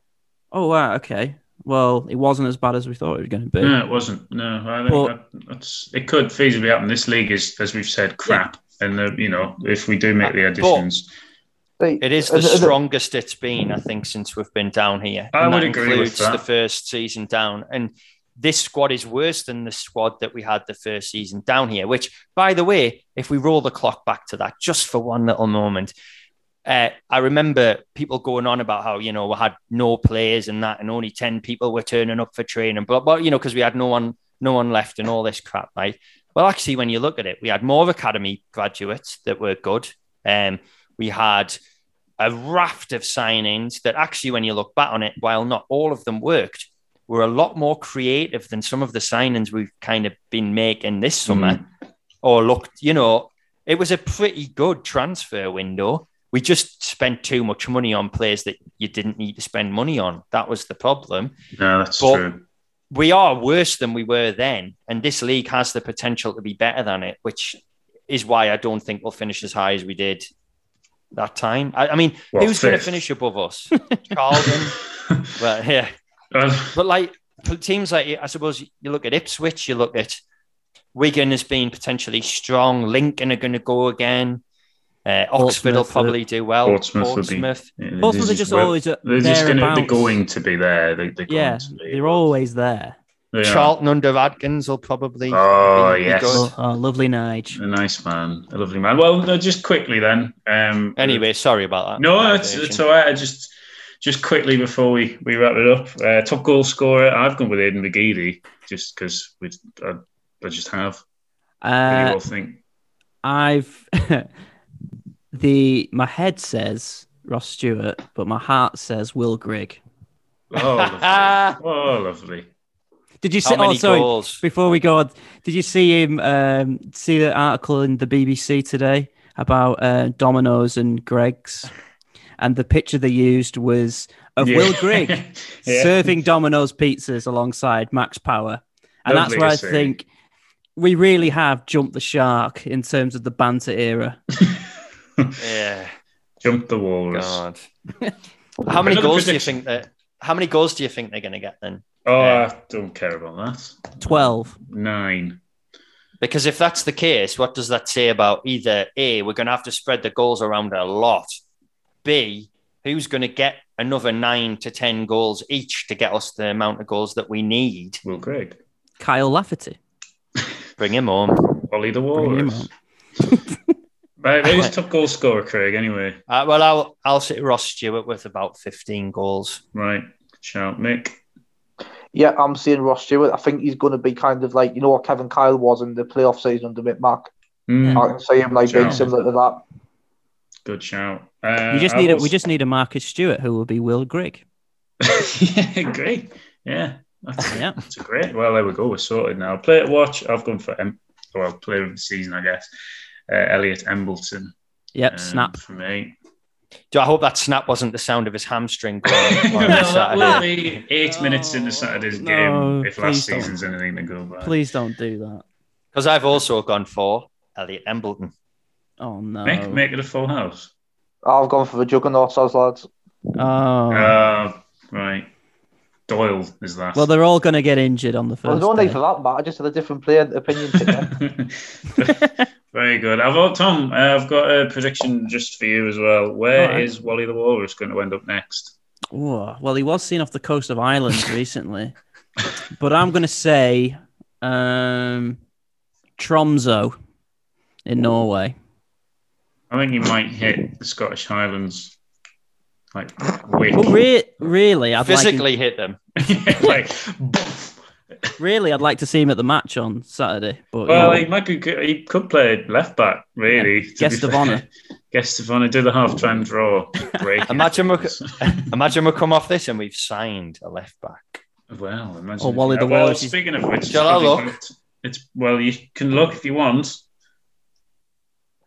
oh, wow, okay. Well, it wasn't as bad as we thought it was going to be. No, it wasn't. No, I think but, that's, it could feasibly happen. This league is, as we've said, crap. Yeah. And, the, you know, if we do make the additions. But, it is uh, the uh, uh, strongest it's been, I think, since we've been down here. I would agree with that. the first season down. And this squad is worse than the squad that we had the first season down here. Which, by the way, if we roll the clock back to that just for one little moment, uh, I remember people going on about how you know we had no players and that, and only ten people were turning up for training, but but you know because we had no one no one left and all this crap, right? Well, actually, when you look at it, we had more academy graduates that were good. Um, we had a raft of signings that actually, when you look back on it, while not all of them worked, were a lot more creative than some of the signings we've kind of been making this summer. Mm. Or looked, you know, it was a pretty good transfer window. We just spent too much money on players that you didn't need to spend money on. That was the problem. Yeah, that's but true. We are worse than we were then, and this league has the potential to be better than it, which is why I don't think we'll finish as high as we did that time. I, I mean, who's going to finish above us? Charlton. well, yeah, um, but like teams like I suppose you look at Ipswich, you look at Wigan as being potentially strong. Lincoln are going to go again. Uh, Oxford will probably do well. Portsmouth, Portsmouth. Be, yeah, Portsmouth are just always they're just going to be going to be there. They, are yeah, they're always there. They Charlton are. under Adkins will probably. Oh be, yes, oh, oh, lovely Nige. A nice man, a lovely man. Well, just quickly then. Um, anyway, sorry about that. No, it's, it's all right. I just just quickly before we, we wrap it up, uh, top goal scorer, I've gone with Aiden McGeady just because we I, I, just have. Uh, what do you all think? I've the my head says Ross Stewart, but my heart says Will Grigg. Oh, lovely. oh, lovely. Did you see? oh, sorry. Goals? Before we go on, did you see him? Um, see the article in the BBC today about uh, Domino's and Greggs? and the picture they used was of yeah. Will Grigg yeah. serving Domino's pizzas alongside Max Power, and Lovely that's where I think we really have jumped the shark in terms of the banter era. yeah, Jump the walrus. God. how many goals do you think that? How many goals do you think they're going to get then? Oh, I don't care about that. Twelve. Nine. Because if that's the case, what does that say about either A, we're going to have to spread the goals around a lot, B, who's going to get another nine to 10 goals each to get us the amount of goals that we need? Well, Greg. Kyle Lafferty. Bring him on. Ollie the Walrus. right, who's top goal scorer, Craig, anyway? Uh, well, I'll, I'll sit Ross Stewart with about 15 goals. Right. Shout, Mick. Yeah, I'm seeing Ross Stewart. I think he's going to be kind of like, you know what Kevin Kyle was in the playoff season under Mick Mac. Mm. I can see him like being similar to that. Good shout. Uh, you just need a, we just need a Marcus Stewart who will be Will Grigg. yeah, great. Yeah, that's, yeah, that's a great. Well, there we go. We're sorted now. Play it, watch. I've gone for M- well, player of the season, I guess. Uh, Elliot Embleton. Yep, um, snap for me. Do I hope that snap wasn't the sound of his hamstring going on, no, that be eight no, minutes into Saturday's no, game if last season's don't. anything to go by. Please don't do that. Because I've also gone for Elliot Embleton. Oh no! Make make it a full house. I've gone for the juggernaut, as lads. Oh. Uh, right. Doyle is that. Well, they're all going to get injured on the first. Well, there's no need for that, Matt. I just had a different player opinion today. Very good. I've Tom. Uh, I've got a prediction just for you as well. Where right. is Wally the Walrus going to end up next? Oh, well, he was seen off the coast of Ireland recently, but I'm going to say um, Tromso in Norway. I think you might hit the Scottish Highlands like quick. Well, re- really, I'd physically like hit them. like, really, I'd like to see him at the match on Saturday. But well, you know, he might be. He could play left back, really. Yeah, guest of honour. Guess if I want to do the half time draw break. imagine we imagine we come off this and we've signed a left back. Well, imagine. Or Wally the well, Wallace. speaking of which, Shall I look? It's well, you can look if you want.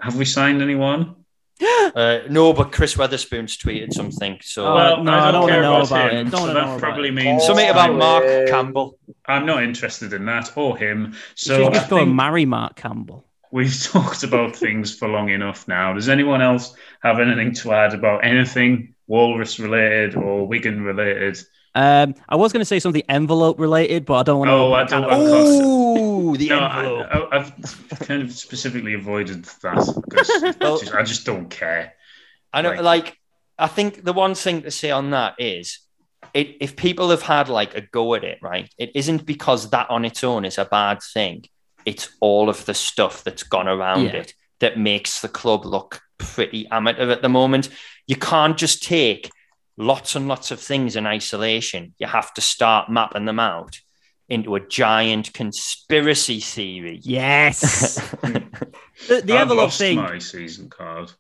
Have we signed anyone? Uh, no, but Chris Weatherspoon's tweeted something. So well, no, I I don't, don't care know about, about him. it. Don't so know that about probably it. means something about Mark. Campbell. I'm not interested in that or him. So should I just go and marry Mark Campbell. we've talked about things for long enough now. Does anyone else have anything to add about anything Walrus related or Wigan related? Um, I was going to say something envelope related, but I don't want to. Oh, I don't- I Ooh, the no, envelope. I, I, I've kind of specifically avoided that because Well- just- I just don't care. I know, Like- like, I think the one thing to say on that is, it, if people have had like a go at it, right, it isn't because that on its own is a bad thing. It's all of the stuff that's gone around Yeah. it that makes the club look pretty amateur at the moment. You can't just take lots and lots of things in isolation. You have to start mapping them out into a giant conspiracy theory. Yes. the the I've envelope lost thing. my season card.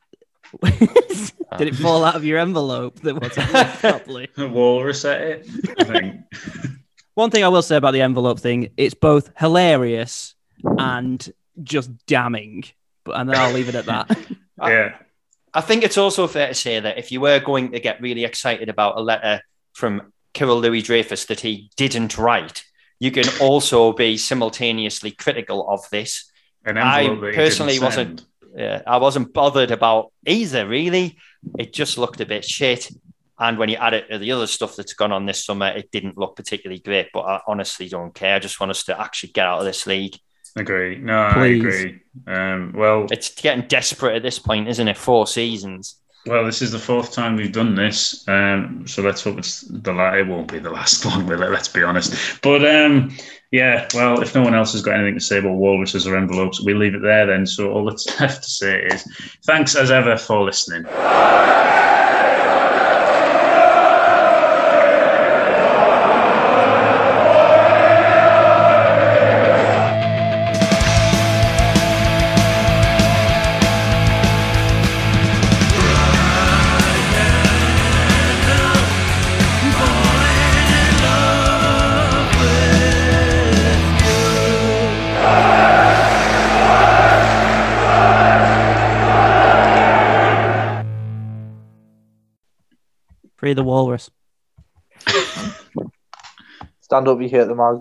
Did it fall out of your envelope that wasn't wrapped properly? Walrus at it. I think. One thing I will say about the envelope thing, it's both hilarious and just damning. But and then I'll leave it at that. yeah. I think it's also fair to say that if you were going to get really excited about a letter from Kyril Louis Dreyfus that he didn't write, you can also be simultaneously critical of this. An I envelope that he personally wasn't-. Uh, I wasn't bothered about either, really. It just looked a bit shit. And when you add it to the other stuff that's gone on this summer, it didn't look particularly great. But I honestly don't care. I just want us to actually get out of this league. Agree. No, I agree. Um, well, It's getting desperate at this point, isn't it? Four seasons. well, this is the fourth time we've done this, um, so let's hope it's the last. It won't be the last one, will it? Let's be honest. But um, yeah, well, if no one else has got anything to say about walruses or envelopes, we leave it there then. So all that's left to say is thanks as ever for listening. The walrus. Stand up, you hate the mags.